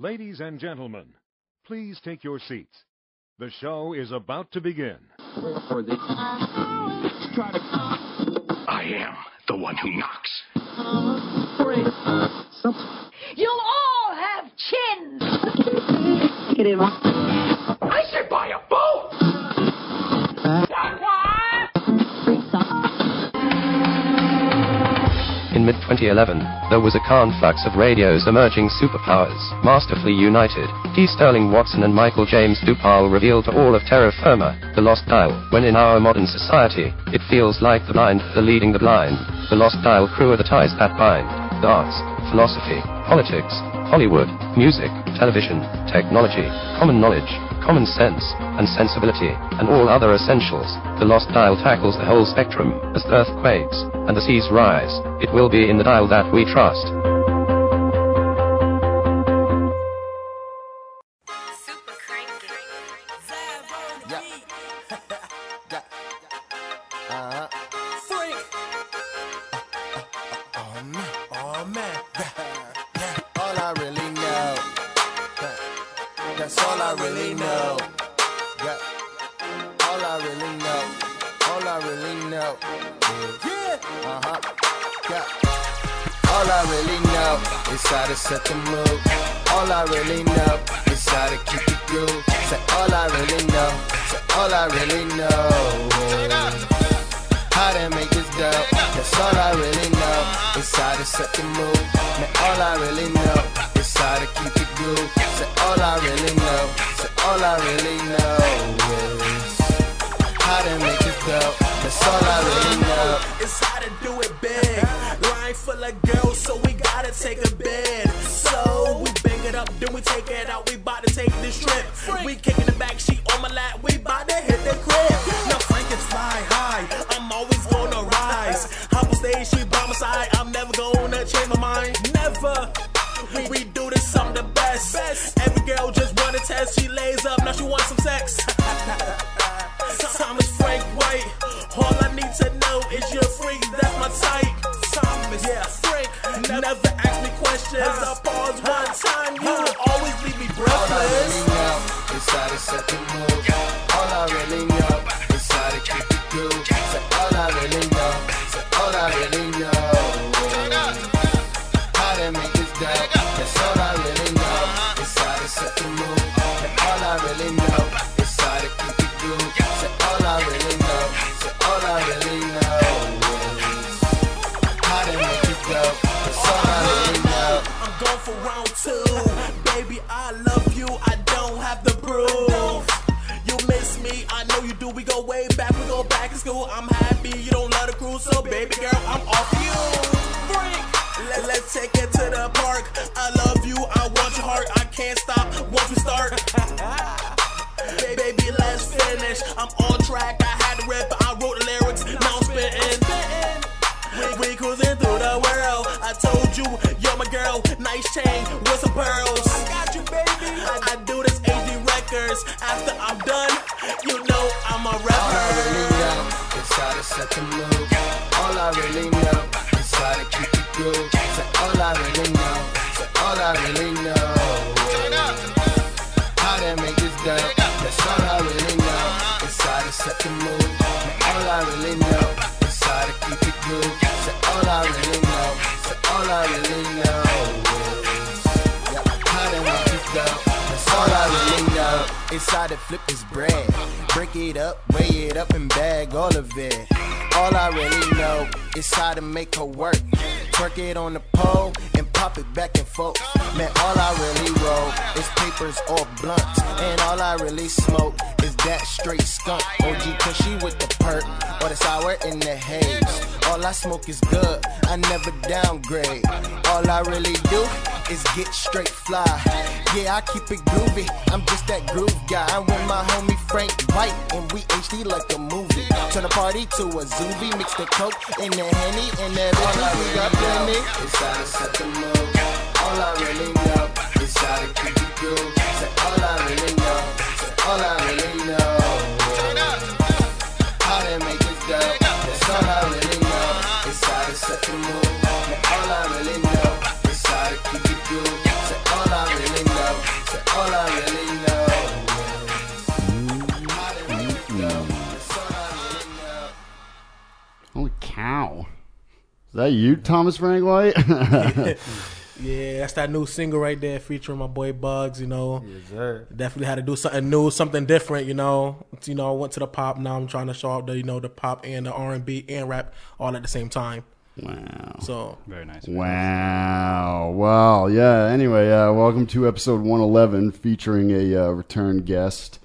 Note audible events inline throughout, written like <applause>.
Ladies and gentlemen, please take your seats. The show is about to begin. I am the one who knocks. You'll all have chins! mid-2011, there was a conflux of radio's emerging superpowers, masterfully united. T. Sterling Watson and Michael James Dupal revealed to all of terra firma, the lost dial, when in our modern society, it feels like the blind are leading the blind. The lost dial crew are the ties that bind. The arts, philosophy, politics, Hollywood, music, television, technology, common knowledge, common sense, and sensibility, and all other essentials. The lost dial tackles the whole spectrum, as the earth quakes, and the seas rise. It will be in the dial that we trust. Dope. That's all I really know. It's how to do it big. Line full of girls, so we gotta take a bed. So we bang it up, then we take it out. We bout to take this trip. We kicking the back, she on my lap. We bout to hit the crib. Now Frank is fly high. I'm always gonna rise. Hop on stage, she by my side. I'm never gonna change my mind. Never. We, we do this, I'm the best. Every girl just wanna test. She lays up, now she wants some I really know. How to make this dope. That's all I really know is how to set the mood. All I really know is how to keep it groove. Say all I really know. Say all I really know yeah, how to make this. That's all I really know. It's how to flip this bread. Break it up, weigh it up, and bag all of it. All I really know is how to make her work. Twerk it on the pole pop it back and forth. Man, all I really roll is papers or blunts. And all I really smoke is that straight skunk. OG cushy with the perk or the sour in the haze. All I smoke is good, I never downgrade. All I really do is get straight fly. Yeah, I keep it groovy, I'm just that groove guy. I'm with my homie Frank White, and we HD like a movie. Turn the party to a zoovie, mix the coke in the henny, and everything we got plenty. It's the mood all I really know is how to keep it cool. Say all I really know, say all I really know. How to make it dope, that's all I really know is how to set the mood. Now all I really know is how to keep it cool. Say all I really know, say all I really know. Holy cow. Is that you, Thomas Frank White? <laughs> <laughs> Yeah, that's that new single right there featuring my boy Bugz. You know, Yes, sir. definitely had to do something new, something different. You know, you know, I went to the pop. Now I'm trying to show up the you know the pop and the R and B and rap all at the same time. wow. So Very nice. Wow. wow, yeah. Anyway, uh, welcome to episode 111 featuring a uh, return guest.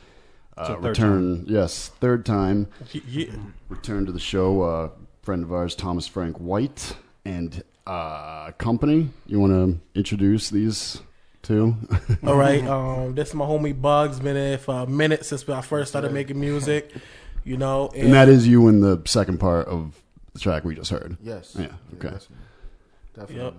Uh, So third return, yes, third time. yeah, Return to the show, uh, friend of ours, Thomas Frank White, and uh, company. You want to introduce these two? <laughs> all right. Um, this is my homie Bugz. Been in for a minute since I first started making music. You know, and, and that is you in the second part of the track we just heard. Yes. Yeah, okay. Yes. Definitely. Yep.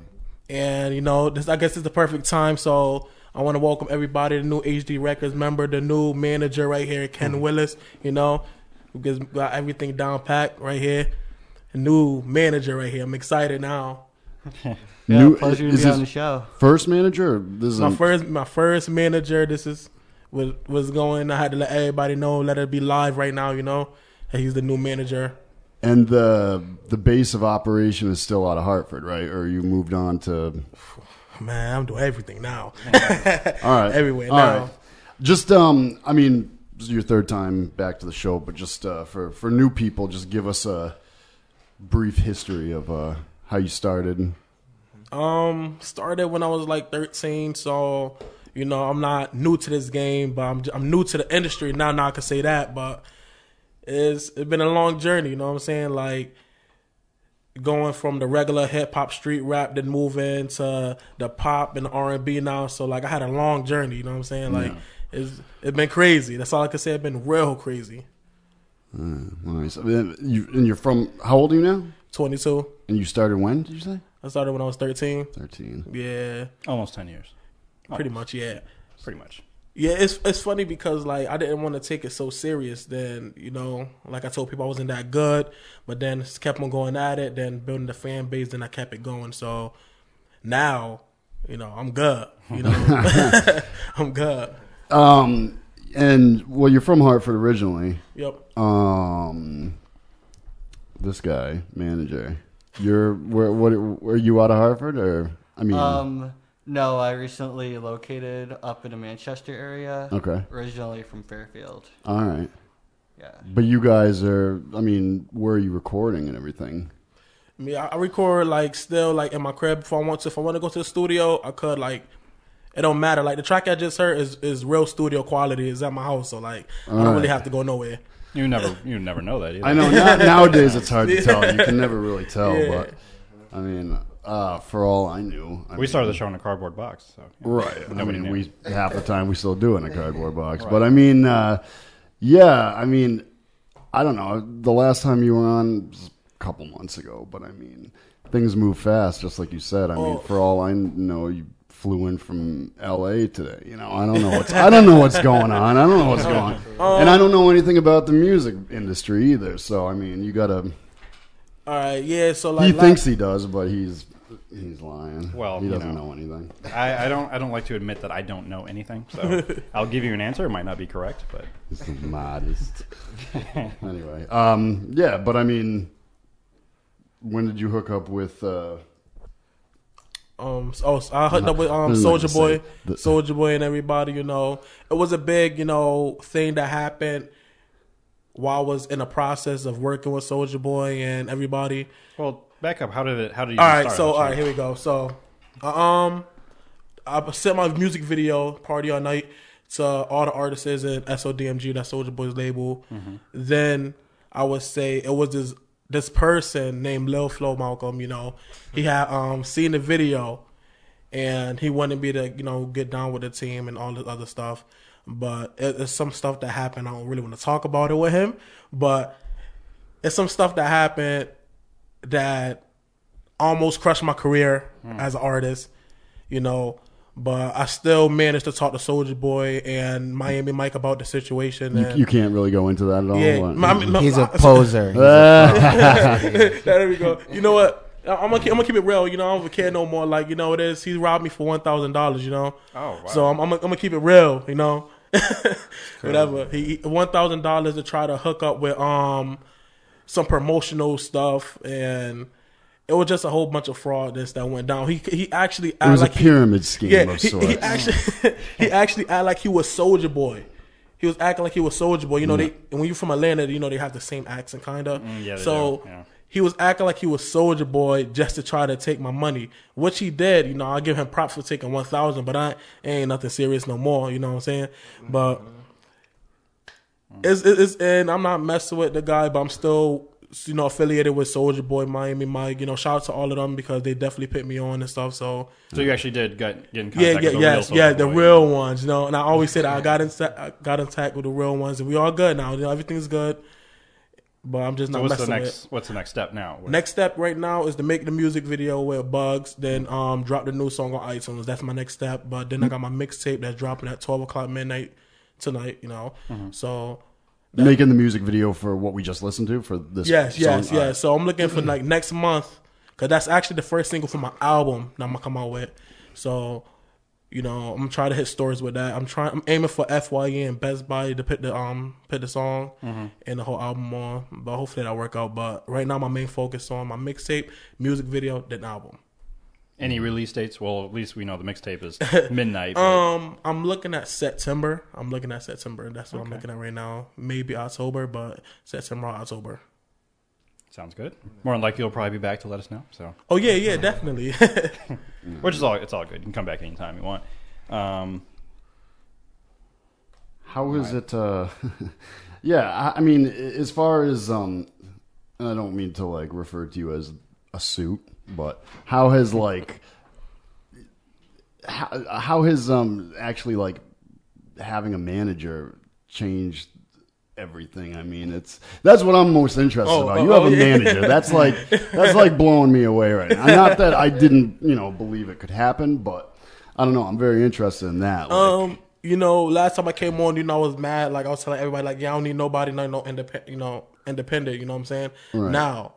And you know, this I guess it's the perfect time. So I want to welcome everybody, the new HD Records member, the new manager right here, Ken Willis. You know, who gets got everything down packed right here. A new manager right here. I'm excited now. <laughs> Yeah, New- pleasure to is be on the show. First manager? This is My a- first, my first manager. This is was was going. I had to let everybody know, let it be live right now. You know, that he's the new manager. and the the base of operation is still out of Hartford, right? Or you moved on to <sighs> Man, I'm doing everything now. <laughs> all right Everywhere All now. right. Just um, I mean, this is your third time back to the show, but just uh, for for new people, just give us a brief history of uh, how you started. Um, started when I was like 13, so you know I'm not new to this game, but I'm I'm new to the industry now. Now I can say that, but it's it's been a long journey. You know what I'm saying? Like going from the regular hip hop street rap, then moving to the pop and R and B now. So like I had a long journey. You know what I'm saying? Like it's it's been crazy. That's all I can say. It's been real crazy. Nice. And you're from how old are you now? 22. And you started when? Did you say I started when I was 13. thirteen? Yeah, Almost 10 years. pretty much. Yeah. Pretty much. Yeah, it's it's funny because like I didn't want to take it so serious. Then you know, like I told people I wasn't that good, but then kept on going at it. Then building the fan base, then I kept it going. So now, you know, I'm good. You know, <laughs> <laughs> I'm good. Um, and well, you're from Hartford originally. Yep. Um, this guy, manager. You're where? What? Were you out of Hartford or? I mean, Um, no, I recently located up in the Manchester area. okay, Originally from Fairfield. all right. Yeah. But you guys are. I mean, where are you recording and everything? I mean, I, I record like still like in my crib if I want to. If I want to go to the studio, I could like. It don't matter. Like the track I just heard is is real studio quality. Is at my house, so like I don't Alright. really have to go nowhere. You never you never know that either. I know now, nowadays it's hard to <laughs> tell. You can never really tell. Yeah. But I mean, uh, for all I knew, I We mean, started the show in a cardboard box. So yeah. Right. I mean, knew. we half the time we still do in a cardboard box. But I mean, uh, yeah. I mean, I don't know. The last time you were on was a couple months ago, but I mean, things move fast, just like you said. I mean, Oh. for all I know, you flew in from L.A. today. You know, I don't know what's I don't know what's going on. I don't know what's going on, and I don't know anything about the music industry either. So I mean, you gotta. All right, yeah. So like He la- thinks he does, but he's he's lying. Well, he you doesn't know. know anything. I, I don't I don't like to admit that I don't know anything. So <laughs> I'll give you an answer. It might not be correct, but <laughs> He's the modest. anyway, um, yeah, but I mean, when did you hook up with? Uh, Um, oh, so I hooked up with um Soulja Boy, Soulja Boy, and everybody. You know, it was a big you know thing that happened while I was in the process of working with Soulja Boy and everybody. well, back up. How did it? How did you? All even right, start? so all right, here we go. So, uh, um, I sent my music video "Party All Night" to all the artists in SODMG, that Soulja Boy's label. Then I would say it was this this person named Lil Flo Malcolm. You know, he had um seen the video, and he wanted me to you know get down with the team and all this other stuff. But it, it's some stuff that happened. I don't really want to talk about it with him, but it's some stuff that happened that almost crushed my career as an artist, you know. But I still managed to talk to Soulja Boy and Miami Mike about the situation. you, and, you can't really go into that at all. yeah, What? my- my- He's a <laughs> poser. He's <laughs> there we go. You know what? I'm gonna, keep- I'm gonna keep it real. You know, I don't care no more. Like, you know, it is. He robbed me for one thousand dollars. You know. Oh, wow. So I'm, I'm, gonna- I'm gonna keep it real. You know. <laughs> Whatever. He one thousand dollars to try to hook up with um some promotional stuff, and it was just a whole bunch of fraud this that went down. He he actually It was a like he- pyramid scheme yeah, of he, sorts. <laughs> he actually he actually acted like he was Soulja Boy. He was acting like he was Soulja Boy. You know, Mm. they when you're from Atlanta, you know they have the same accent, kind of. Mm, yeah, they so do, yeah. he was acting like he was Soulja Boy just to try to take my money, which he did. You know, I give him props for taking one thousand, but I ain't nothing serious no more. You know what I'm saying? But it's, it's, it's and I'm not messing with the guy, but I'm still you know affiliated with Soulja Boy, Miami Mike. You know, shout out to all of them because they definitely put me on and stuff. So So you actually did get, get in contact yeah, yeah, with the yes, real yeah, the Boy. real ones, you know. And I always say that I got in, I got in contact with the real ones, and we all good now. You know, everything's good. But I'm just So not what's the next? with. What's the next step now? Next step right now is to make the music video with Bugz, then um drop the new song on iTunes. That's my next step. But then I got my mixtape that's dropping at twelve o'clock midnight tonight. You know, Mhm. so Making the music video for what we just listened to for this. yes, song? yes, yes. right. So I'm looking for like next month because that's actually the first single for my album that I'm gonna come out with. So, you know, I'm trying to hit stores with that. I'm trying. I'm aiming for Fye and Best Buy to put the um put the song Mhm. and the whole album on. But hopefully that'll work out. But right now my main focus on my mixtape, music video, then album. Any release dates? Well, at least we know the mixtape is <laughs> midnight. Um, I'm looking at September. I'm looking at September. That's what I'm looking at right now. Maybe October, but September or October. Sounds good. More than likely, you'll probably be back to let us know. So. Oh yeah, yeah, definitely. <laughs> <laughs> Which is all. It's all good. You can come back anytime you want. Um, How is it? Uh, yeah, I, I mean, as far as um, and I don't mean to like refer to you as a suit, but how has like how, how has um actually like having a manager changed everything? I mean, it's that's what I'm most interested Oh, about. oh, You have oh, a yeah. manager. That's like that's like blowing me away right now. Not that I didn't you know believe it could happen, but I don't know. I'm very interested in that. Like, Um, you know, last time I came on, you know, I was mad. Like I was telling everybody, like, yeah, I don't need nobody, no, no independent, you know, independent. You know what I'm saying? Right. Now,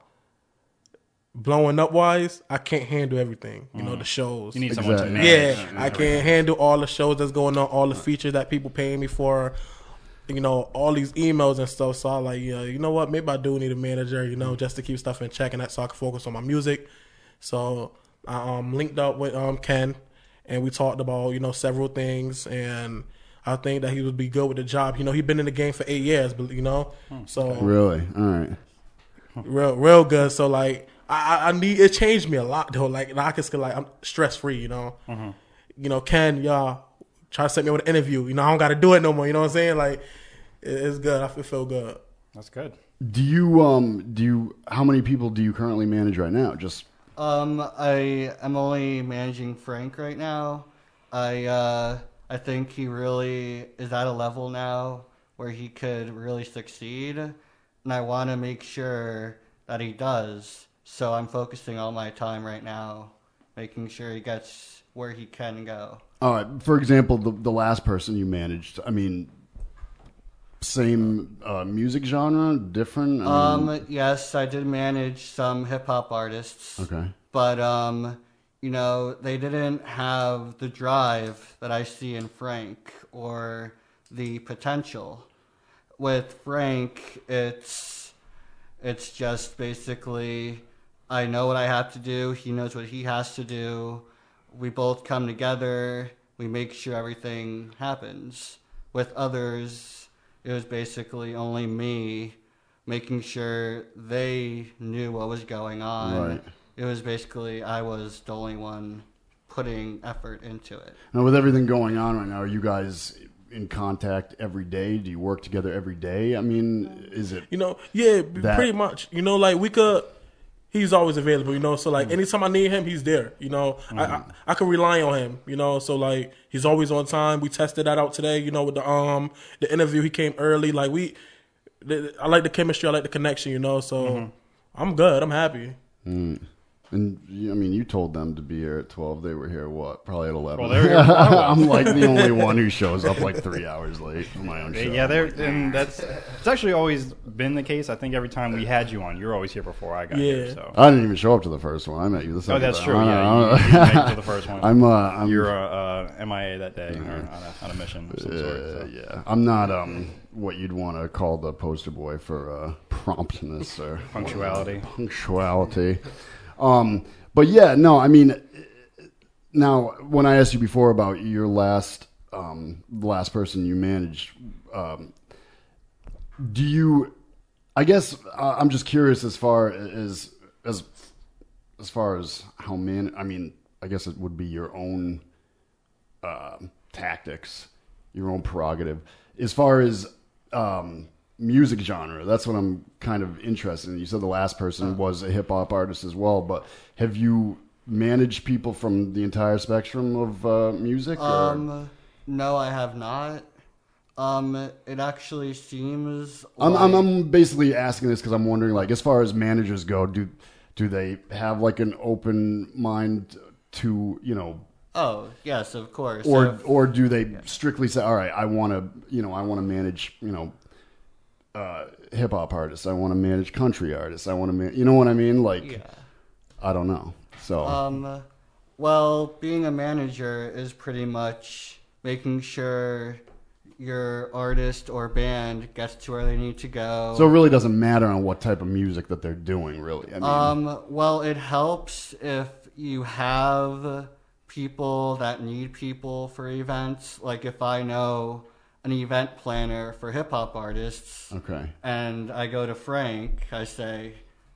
blowing up wise, I can't handle everything. You know, the shows. You need someone to Exactly. Yeah. I can't handle all the shows that's going on, all the features that people paying me for. You know, all these emails and stuff. So I like, yeah, you know what? Maybe I do need a manager. You know, just to keep stuff in check and that, so I can focus on my music. So I um linked up with um Ken, and we talked about you know several things, and I think that he would be good with the job. You know, he's been in the game for eight years, but you know, so really, all right. real real good. So like I, I- I need it changed me a lot though. Like now I can feel like I'm stress free. You know, you know, Ken, y'all try to set me up with an interview. You know, I don't got to do it no more. You know what I'm saying? Like it- it's good. I feel, feel good. That's good. Do you um do you how many people do you currently manage right now? Just Um, I am only managing Frank right now. I uh, I think he really is at a level now where he could really succeed, and I want to make sure that he does. So I'm focusing all my time right now, making sure he gets where he can go. all right. For example, the the last person you managed. I mean, same uh, music genre, different. Mean, Um, yes, I did manage some hip hop artists. Okay. But um, you know, they didn't have the drive that I see in Frank or the potential. With Frank, it's it's just basically I know what I have to do, he knows what he has to do. We both come together, we make sure everything happens. With others, it was basically only me making sure they knew what was going on. Right. It was basically I was the only one putting effort into it. now with everything going on right now, are you guys in contact every day? Do you work together every day? I mean, is it You know, yeah, That- pretty much. You know, like we could. He's always available, you know. So like, anytime I need him, he's there. You know, I, I I can rely on him. You know, so like he's always on time. We tested that out today. You know, with the um the interview, he came early. Like we, I like the chemistry. I like the connection. You know, so I'm good. I'm happy. Mm. And I mean, you told them to be here at twelve. They were here what? Probably at eleven. Well, they were here I was. <laughs> I'm like the only <laughs> one who shows up like three hours late for my own show. Yeah, there, and that's it's actually always been the case. I think every time we had you on, you're always here before I got here. So I didn't even show up to the first one. I met you the Oh, that's time. true. I Yeah, don't you, know. you didn't make it to the first <laughs> one. I'm. Uh, I'm. You're uh, uh, MIA that day or on, a, on a mission of some sort. Uh, So. yeah, I'm not um what you'd want to call the poster boy for uh, promptness or Punctuality. Punctuality. Um, but yeah, no, I mean, now when I asked you before about your last, um, last person you managed, um, do you? I guess I'm just curious as far as as as far as how man. I mean, I guess it would be your own uh, tactics, your own prerogative. As far as um, music genre, that's what I'm kind of interested in. You said the last person was a hip hop artist as well, but have you managed people from the entire spectrum of uh, music? Um, no, I have not. Um, it actually seems. I'm, like, I'm, I'm basically asking this because I'm wondering, like, as far as managers go, do do they have like an open mind to you know, Oh yes, of course. or or do they strictly say, all right, I want to you know I want to manage you know, uh, hip hop artists, I want to manage country artists, I want to man, you know what I mean? Like, Yeah. I don't know. So Um, well, being a manager is pretty much making sure your artist or band gets to where they need to go. so it really doesn't matter on what type of music that they're doing, really. I mean, Um, well, it helps if you have people that need people for events. Like if I know an event planner for hip hop artists, okay. and I go to Frank, I say,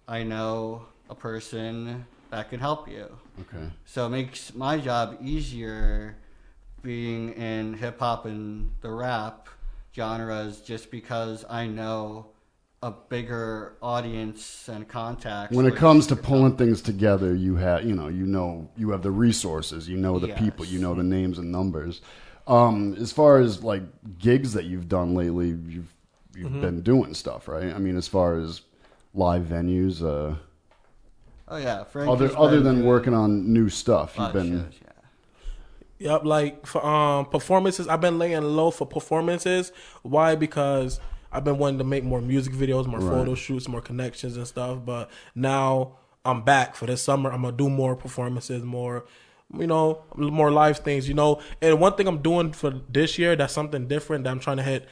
I know a person that can help you. Okay. So it makes my job easier being in hip hop and the rap genres just because I know a bigger audience and contacts. when it comes to pulling things together, you have you know you know you have the resources, you know the people, you know the names and numbers. Um, as far as like gigs that you've done lately, you've you've Mhm. been doing stuff, right? I mean, as far as live venues, uh, Oh yeah, Frank other other than doing working on new stuff, you've live been shows, Yep, like for um performances, I've been laying low for performances. Why? Because I've been wanting to make more music videos, more Right. photo shoots, more connections and stuff. But now I'm back for this summer. I'm gonna do more performances, more, you know, more live things. You know, and one thing I'm doing for this year that's something different that I'm trying to hit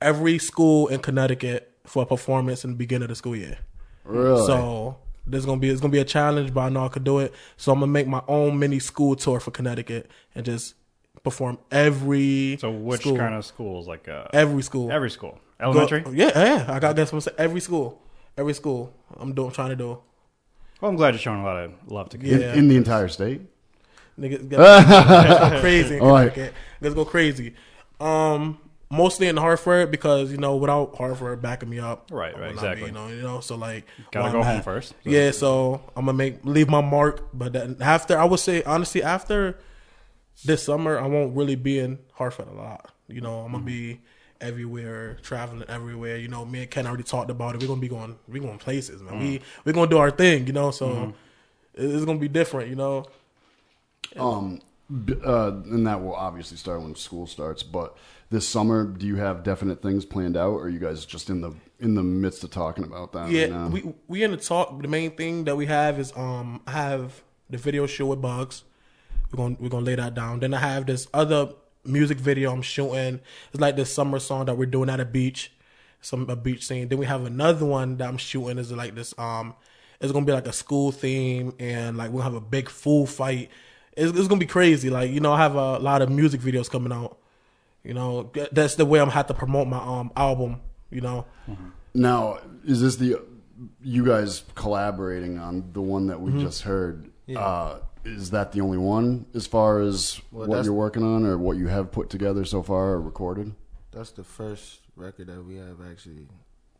every school in Connecticut for a performance in the beginning of the school year. Really? So there's gonna be it's gonna be a challenge, but I know I could do it. So I'm gonna make my own mini school tour for Connecticut and just perform every. So which school. kind of schools? Like uh, every school, Every school. Elementary. Go- yeah, yeah. I got that's what I'm saying. Every school, every school. I'm doing trying to do. Well, I'm glad you're showing a lot of love to in, in the entire state. Niggas get- let's go crazy. in <laughs> All right. Connecticut. Let's go crazy. Um, mostly in Hartford because you know without Hartford backing me up, Right, I right, would not be, exactly. you know, you know. So like, Gotta where go I'm home at. first, so- Yeah, so I'm gonna make leave my mark. But then after, I would say honestly, after this summer, I won't really be in Hartford a lot. You know, I'm gonna Mm-hmm. be everywhere, traveling everywhere. You know, me and Ken already talked about it. We're gonna be going, we're going places, man. We Mm-hmm. we're gonna do our thing. You know, so Mhm. it's gonna be different. You know. Um, uh, and that will obviously start when school starts. But this summer, do you have definite things planned out, or are you guys just in the in the midst of talking about that? Yeah, right now? we we in the talk. The main thing that we have is um I have the video show with Bugz. We're gonna we're gonna lay that down. Then I have this other music video I'm shooting. It's like this summer song that we're doing at a beach, some a beach scene. Then we have another one that I'm shooting is like this um. It's gonna be like a school theme and like we'll have a big food fight. It's, it's gonna be crazy. Like you know, I have a lot of music videos coming out. You know, that's the way I'm have to promote my um album. You know. Now, is this the you guys collaborating on the one that we Mhm. just heard? Yeah. Uh, is that the only one as far as Well, what you're working on, or what you have put together so far or recorded? That's the first record that we have actually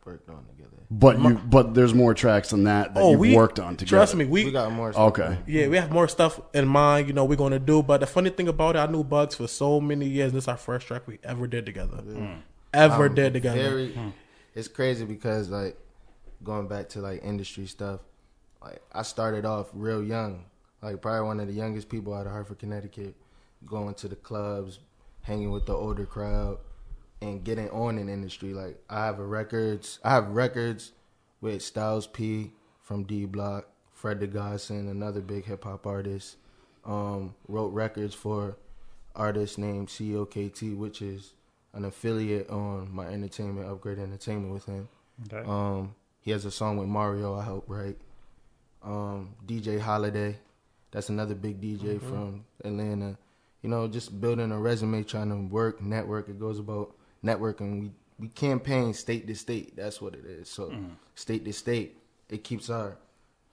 worked on together. But you, but there's more tracks than that that Oh, you've we worked on together. Trust me, we, We got more stuff Okay. Yeah, we have more stuff in mind. You know, we're gonna do. But the funny thing about it, I knew Bugz for so many years. This is our first track we ever did together. Mm. Ever I'm did together. Very, hmm. It's crazy because like going back to like industry stuff, like I started off real young, like probably one of the youngest people out of Hartford, Connecticut, going to the clubs, hanging with the older crowd, and getting on in industry. Like I have a records, I have records with Styles P from D Block, Fred the Godson, another big hip hop artist. Um, wrote records for artist named COKT, which is an affiliate on my entertainment, Upgrade Entertainment with him. Okay. Um, he has a song with Mario I helped write. Um, DJ Holiday, that's another big DJ Mhm. from Atlanta. You know, just building a resume, trying to work, network. It goes about networking. We we campaign state to state. That's what it is. So Mhm. state to state, it keeps our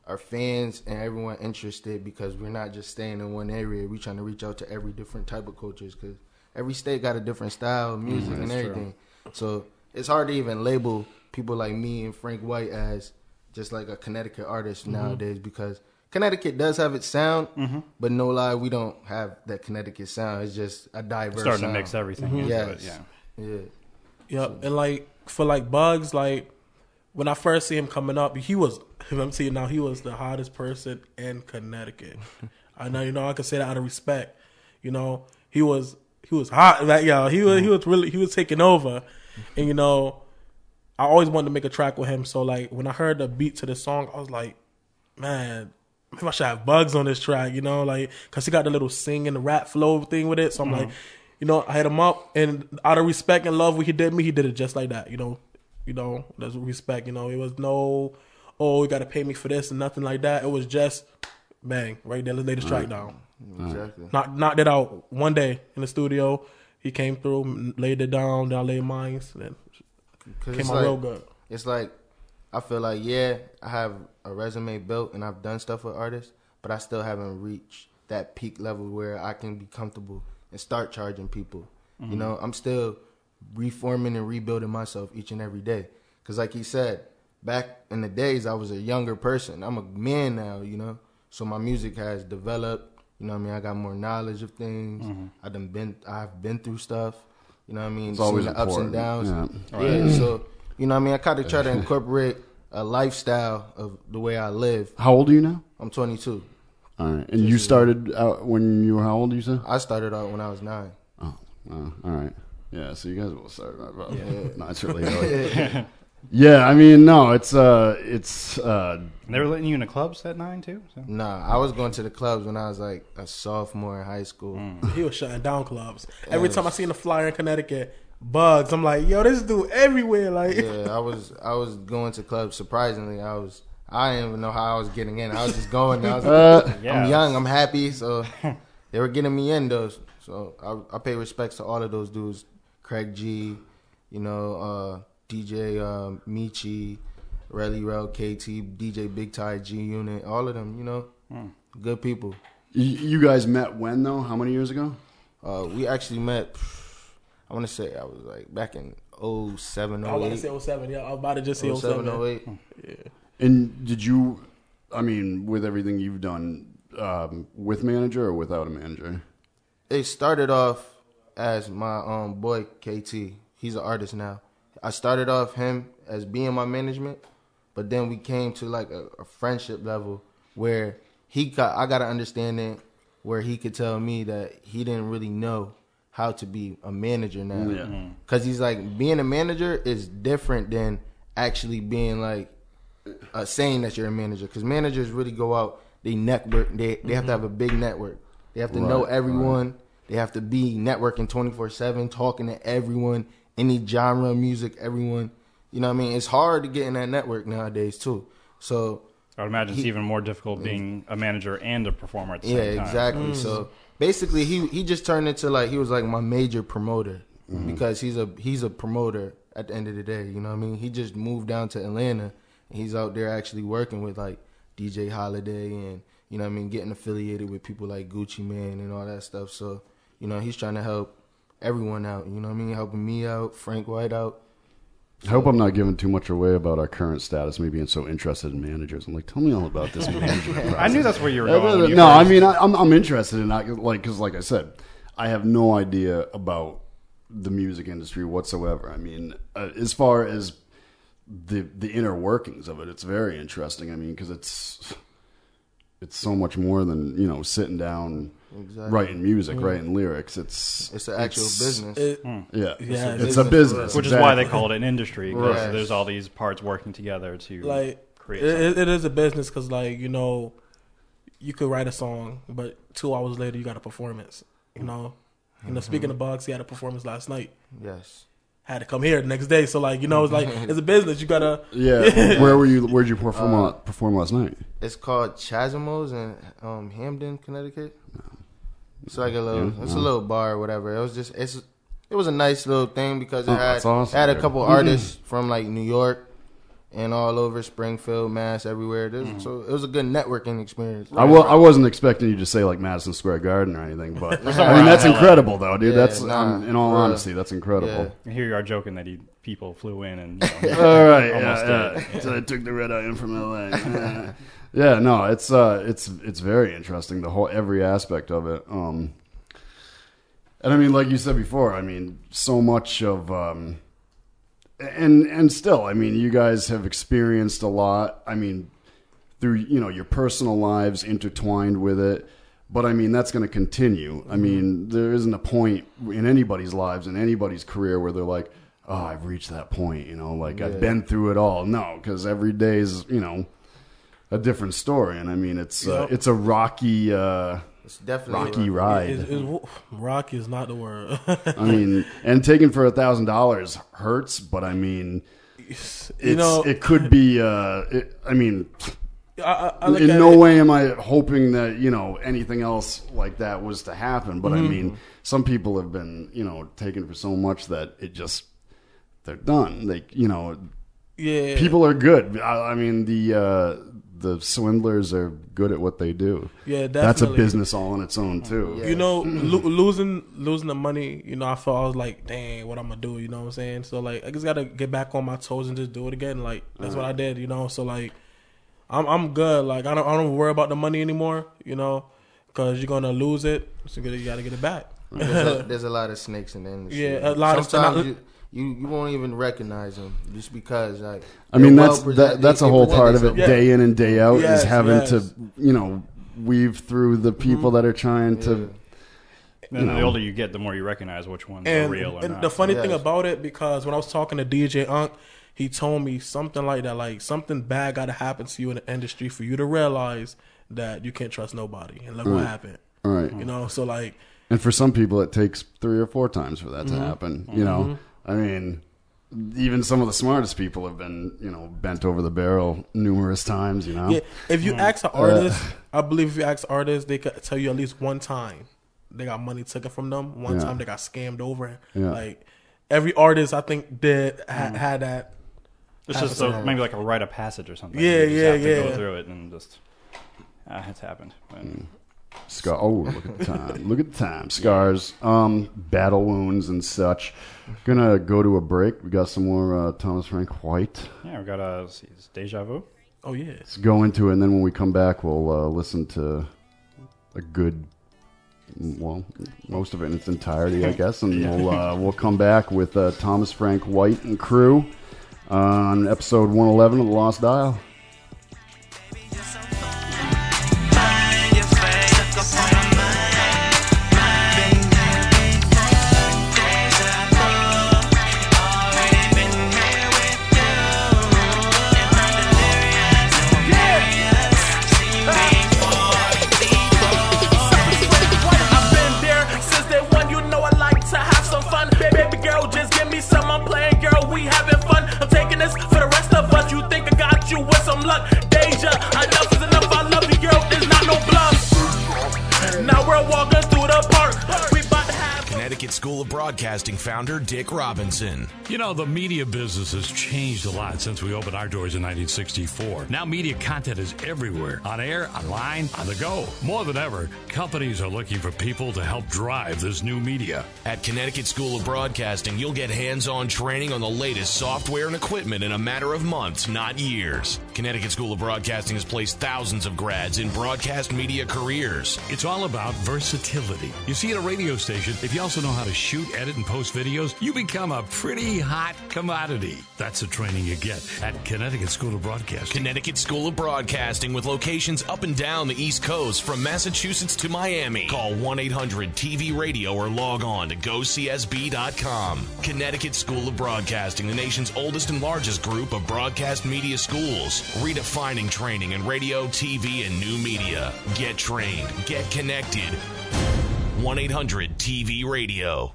our fans and everyone interested because we're not just staying in one area. We're trying to reach out to every different type of cultures because every state got a different style of music Mhm, and that's true. everything. So it's hard to even label people like me and Frank White as just like a Connecticut artist Mhm. nowadays because Connecticut does have its sound, Mhm. but no lie, we don't have that Connecticut sound. It's just a diverse. It's Starting to mix everything into Yes. it, yeah. yeah. Yep. And like for like Bugz, like when I first see him coming up, he was <laughs> I'm seeing now he was the hottest person in Connecticut. <laughs> I know you know I can say that out of respect. You know, he was he was hot. Like yo, he was he was really he was taking over. And you know, I always wanted to make a track with him. So like when I heard the beat to the song, I was like, man, maybe I should have Bugz on this track, you know, like because he got the little sing and the rap flow thing with it. So I'm Mhm. like, you know, I hit him up, and out of respect and love, what he did me, he did it just like that, you know, you know, there's respect, you know, it was no, oh, you got to pay me for this and nothing like that. It was just bang right there. Let's lay this track Right. down. Exactly. Knocked knocked it out one day in the studio. He came through, laid it down, then I laid mine, then came out like, real good. It's like I feel like yeah, I have a resume built and I've done stuff with artists, but I still haven't reached that peak level where I can be comfortable and start charging people. You Mhm. know, I'm still reforming and rebuilding myself each and every day. Cause like he said, back in the days I was a younger person. I'm a man now, you know. So my music has developed. You know what I mean? I got more knowledge of things. Mhm. I done been I've been through stuff. You know what I mean? It's always the ups and downs. Yeah. Yeah. Right. So you know what I mean? I kind of try to incorporate a lifestyle of the way I live. How old are you now? I'm 22. All right, and you started out when you were how old? You said? I started out when I was nine. Oh, all right. Yeah, so you guys will start about Yeah. <laughs> naturally. <laughs> early. Yeah, I mean, no, it's uh, it's uh, they were letting you into clubs at nine too. So. Nah, I was going to the clubs when I was like a sophomore in high school. He was shutting down clubs. Every time I seen a flyer in Connecticut, Bugz. I'm like, yo, this dude everywhere. Like, yeah, I was I was going to clubs. Surprisingly, I was I didn't even know how I was getting in. I was just going. I was, Uh, <laughs> Yeah. I'm young. I'm happy. So <laughs> they were getting me in those. So I, I pay respects to all of those dudes. Craig G, you know, uh, DJ uh, Michi, Relly Rel, KT, DJ Big Tie, G Unit, all of them. You know, Hmm. good people. you, you guys met when though? How many years ago? Uh, we actually met. I want to say I was like back in 07, I was about to say 07. Yeah, I was about to just say 07, 07. 08. Yeah. And did you? I mean, with everything you've done, um, with manager or without a manager? It started off as my um boy KT. He's an artist now. I started off him as being my management, but then we came to like a, a friendship level where he got I got an understanding where he could tell me that he didn't really know how to be a manager now. Yeah. Mhm. Cause he's like being a manager is different than actually being like uh, saying that you're a manager. Cause managers really go out, they network, they they have to have a big network. They have to know Right, everyone. They have to be networking 24 7, talking to everyone, any genre of music, everyone. You know what I mean? It's hard to get in that network nowadays, too. So, I would imagine it's even more difficult being a manager and a performer at the yeah, same time. exactly. Mm. So, basically, he, he just turned into like, he was like my major promoter mm-hmm. because he's a he's a promoter at the end of the day. You know what I mean? He just moved down to Atlanta and he's out there actually working with like DJ Holiday and, you know what I mean, getting affiliated with people like Gucci Mane and all that stuff. So, you know, he's trying to help everyone out. You know what I mean? Helping me out, Frank White out. I hope I'm not giving too much away about our current status, me being so interested in managers. I'm like, tell me all about this <laughs> management. I knew that's where you were going you no, I mean, I, I'm I'm interested in that, like, because like I said, I have no idea about the music industry whatsoever. I mean, uh, as far as the the inner workings of it, it's very interesting. I mean, because it's it's so much more than you know sitting down. Exactly. Writing music, Mm. writing lyrics. It's It's an actual business. It- Hmm. Yeah, Yeah, it's, it's a a business, business. Which is why they call it an industry because Right. there's all these parts working together to like create. it, it- it is a business because like you know you could write a song but two hours later you got a performance you know you know speaking of Bugz he had a performance last night Yes. had to come here the next day. So like you know, it's like it's a business. You gotta Yeah. <laughs> Where were you? Where'd you perform Uh, perform last night? It's called Chasmos in um, Hamden, Connecticut. It's like a little, Yeah, it's a little bar or whatever. It was just, it's, it was a nice little thing because it Oh, had, awesome, had a couple Mhm. artists from like New York and all over Springfield, Mass, everywhere. There's- So it was a good networking experience. I wa- I wasn't expecting you to say like Madison Square Garden or anything, but <laughs> I mean that's incredible though, dude. Yeah, that's nah, um, in all for real. honesty, that's incredible. Here you are joking that he people flew in and you know, <laughs> All right, almost yeah, did yeah. So I took the red eye in from LA. <laughs> Yeah. no, it's uh, it's it's very interesting. The whole every aspect of it. Um, and I mean, like you said before, I mean, so much of um, and and still, I mean, you guys have experienced a lot. I mean, through you know your personal lives intertwined with it. But I mean, that's going to continue. I mean, there isn't a point in anybody's lives in anybody's career where they're like, "Oh, I've reached that point." You know, like Yeah. I've been through it all. No, because every day is you know a different story, and I mean, it's uh, it's a rocky, uh, It's definitely rocky rocky. ride. It's, it's, rocky is not the word. <laughs> I mean, and taking for a thousand dollars hurts, but I mean, it's, You know- it could be. Uh, it, I mean, I, I, I in no it- way am I hoping that you know anything else like that was to happen. But I Mhm. mean, some people have been you know taken for so much that it just they're done. They you know, Yeah. people are good. I, I mean the. Uh, the swindlers are good at what they do. Yeah, definitely. that's a business all on its own too. You know, <clears throat> lo- losing losing the money, you know, I felt I was like, dang, what I'm gonna do? You know what I'm saying? So like, I just gotta get back on my toes and just do it again. Like that's what I did. You know, so like, I'm I'm good. Like I don't I don't worry about the money anymore. You know, because you're gonna lose it, so you gotta, you gotta get it back. There's a, <laughs> there's a lot of snakes in the industry. Yeah, a lot of- Sometimes and I- you, you you won't even recognize them just because like. I mean, that's well that, that's a whole part of it, themselves. day in and day out, Yes, is having yes. to you know weave through the people that are trying to. And you the older you get, the more you recognize which ones are real or and not. the funny thing about it, because when I was talking to DJ Unk, he told me something like that, like something bad got to happen to you in the industry for you to realize that you can't trust nobody. And look what Right. happened. Right. You know, so like, And for some people, it takes three or four times for that to Mhm. happen. You know, I mean, even some of the smartest people have been, you know, bent over the barrel numerous times. You know, yeah, if you ask an Uh, artist, I believe if you ask artists, they could tell you at least one time they got money taken from them. One Yeah. time they got scammed over. Yeah. Like every artist, I think did ha- Mhm. had that. It's just happen a, maybe like a rite of passage or something. Yeah, you just yeah, have to yeah. Go through it and just ah, it's happened. But, Scar. Oh, look at the time! look at the time. <laughs> Scars, um, battle wounds, and such. Gonna go to a break. We got some more uh, Thomas Frank White. Yeah, we got a let's see, it's deja vu. Oh yeah. Let's go into it, and then when we come back, we'll uh, listen to a good, well, most of it in its entirety, I guess, and Yeah. we'll uh, we'll come back with uh, Thomas Frank White and crew on episode 111 of the Lost Dial. Broadcasting founder Dick Robinson. You know, the media business has changed a lot since we opened our doors in 1964. Now, media content is everywhere on air, online, on the go. More than ever, companies are looking for people to help drive this new media. At Connecticut School of Broadcasting, you'll get hands on training on the latest software and equipment in a matter of months, not years. Connecticut School of Broadcasting has placed thousands of grads in broadcast media careers. It's all about versatility. You see, at a radio station, if you also know how to shoot, edit, and post videos, you become a pretty hot commodity. That's the training you get at Connecticut School of Broadcasting. Connecticut School of Broadcasting with locations up and down the East Coast from Massachusetts to Miami. Call 1 800 TV Radio or log on to gocsb.com. Connecticut School of Broadcasting, the nation's oldest and largest group of broadcast media schools, redefining training in radio, TV, and new media. Get trained, get connected. 1 800 TV Radio.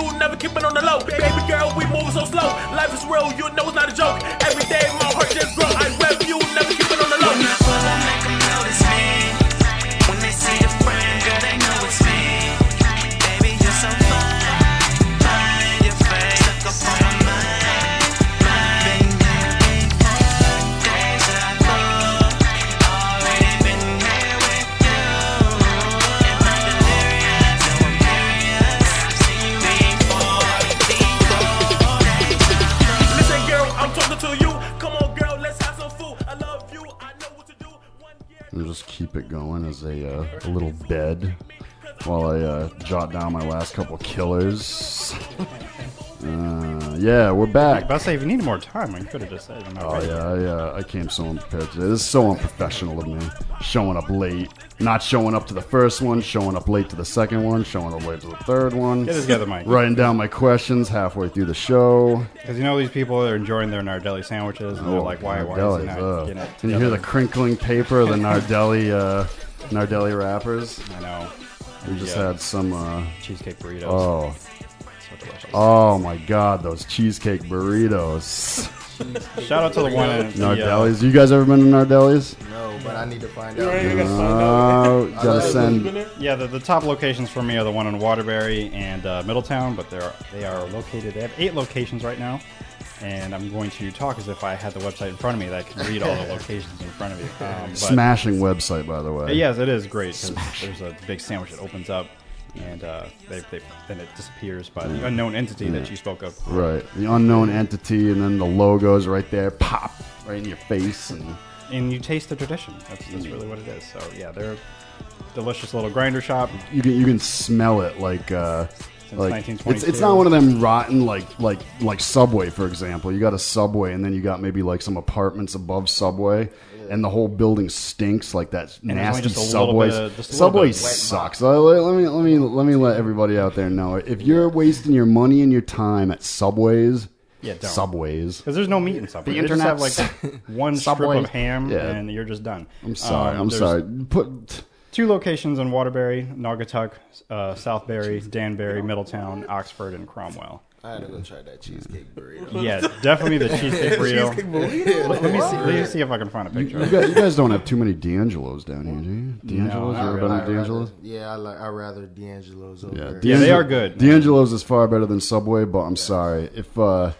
Rep never it on the low. Baby girl, we move so slow. Life is real, you know it's not a joke. Every day my as a, uh, a little bed while I uh, jot down my last couple killers. <laughs> Uh, yeah, we're back. I say if you need more time, I could have just said. Oh ready. yeah, I, uh, I came so unprepared today. This is so unprofessional of me. Showing up late, not showing up to the first one, showing up late to the second one, showing up late to the third one. Get together, Mike. Writing down my questions halfway through the show. Because you know these people are enjoying their Nardelli sandwiches, and they're like, "Why? Why is he not uh, getting it?" And you hear the crinkling paper of the <laughs> Nardelli, uh, Nardelli wrappers. I know. We just Yeah. had some uh, cheesecake burritos. Oh, So delicious. oh my God, those cheesecake burritos. Shout out to the one in the, uh, Nardelli's. You guys ever been to Nardelli's? No, but I need to find out. ain't gotta find Oh, out. gotta Uh, send- Yeah, the, the top locations for me are the one in Waterbury and uh, Middletown, but they're they are located. They have eight locations right now, and I'm going to talk as if I had the website in front of me that I can read all the <laughs> locations in front of you. Um, but- Smashing website, by the way. Yes, it is great there's a big sandwich that opens up, and uh, they, they, then it disappears by the unknown entity that you spoke of. Right. The unknown entity, and then the logo's right there, pop, right in your face. And And you taste the tradition. That's, that's really what it is. So yeah, they're a delicious little grinder shop. you can you can smell it like uh, Since like 1922. it's it's not one of them rotten like like like Subway for example. You got a Subway, and then you got maybe like some apartments above Subway. And the whole building stinks like that And nasty just Subway. bit just Subway bit of wet sucks. Let, let- let me let me let me let everybody out there know if you're wasting your money and your time at Subways, Yeah, don't. Subways. Because there's no meat in Subway. The They just have like one Subway. strip of ham, Yeah. and you're just done. I'm sorry. Um, I'm sorry. Put Two locations in Waterbury, Naugatuck, uh, Southbury, Danbury, Middletown, Oxford, and Cromwell. I had to go try that cheesecake burrito. <laughs> Yeah, definitely the cheesecake burrito. <laughs> Cheesecake burrito? Let, let me see, let me see if I can find a picture. you of it. guys, you guys don't have too many D'Angelo's down here, do you? D'Angelo's, not you ever really. been to D'Angelo's? rather- Yeah, I like. I rather D'Angelo's over. Yeah, there. Yeah, they are good. D'Angelo's is far better than Subway, but I'm sorry if uh,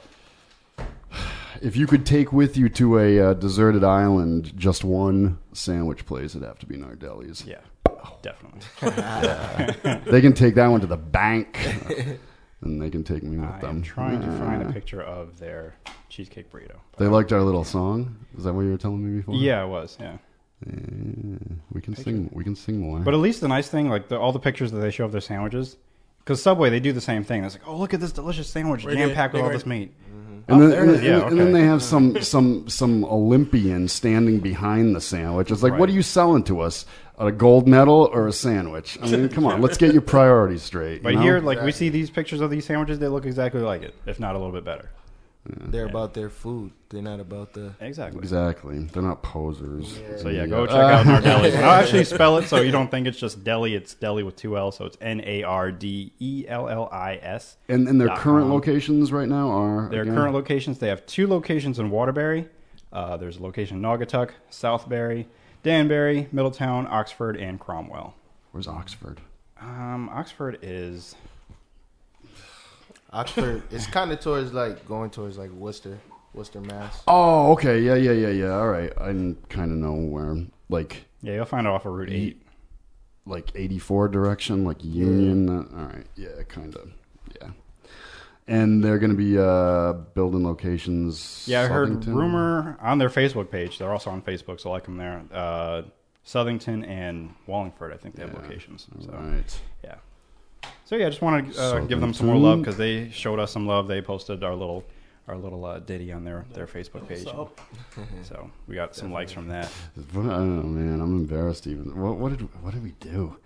if you could take with you to a uh, deserted island just one sandwich place, it'd have to be Nardelli's. Yeah, definitely. <laughs> They can take that one to the bank, <laughs> and they can take me with them. I them. am trying to find a picture of their cheesecake burrito. They liked our little song. Is that what you were telling me before? Yeah, it was. Yeah. Yeah, we can sing. We can sing more. But at least the nice thing, like the, all the pictures that they show of their sandwiches, because Subway they do the same thing. It's like, oh look at this delicious sandwich, Right jam packed with all this meat. Mm-hmm. And Oh, then, and, it is. then- Yeah, and then they have some some some Olympian standing behind the sandwich. It's like, what are you selling to us? A gold medal or a sandwich? I mean, come on, let's get your priorities straight. But you know? here, like we see these pictures of these sandwiches, they look exactly like it, if not a little bit better. They're about their food. They're not about the. Exactly. exactly, they're not posers. So yeah, go check out Nardelli's. <laughs> And I'll actually spell it so you don't think it's just deli. It's deli with two L, so it's N A R D E L L I S. And and their dot current com. locations right now are Their again? current locations, they have two locations in Waterbury. Uh, there's a location in Naugatuck, Southbury, Danbury, Middletown, Oxford, and Cromwell. Where's Oxford? Um, Oxford is Oxford. it's kind of towards like going towards like Worcester, Worcester, Mass. Oh, okay, yeah, yeah, yeah, yeah. All right, I kind of know where, like, yeah, you'll find it off of Route Eight. like eighty four direction, like Union. uh, all right, yeah, kind of, yeah. And they're going to be uh, building locations. Yeah, I heard Southington? rumor on their Facebook page. They're also on Facebook, so I like them there. Uh, Southington and Wallingford, I think they have locations. So, Right. Yeah. So yeah, I just want to uh, give them some more love because they showed us some love. They posted our little our little uh, ditty on their their Facebook page. <laughs> So we got some likes from that. What- I don't know, man. I'm embarrassed even. What, what did what did we do?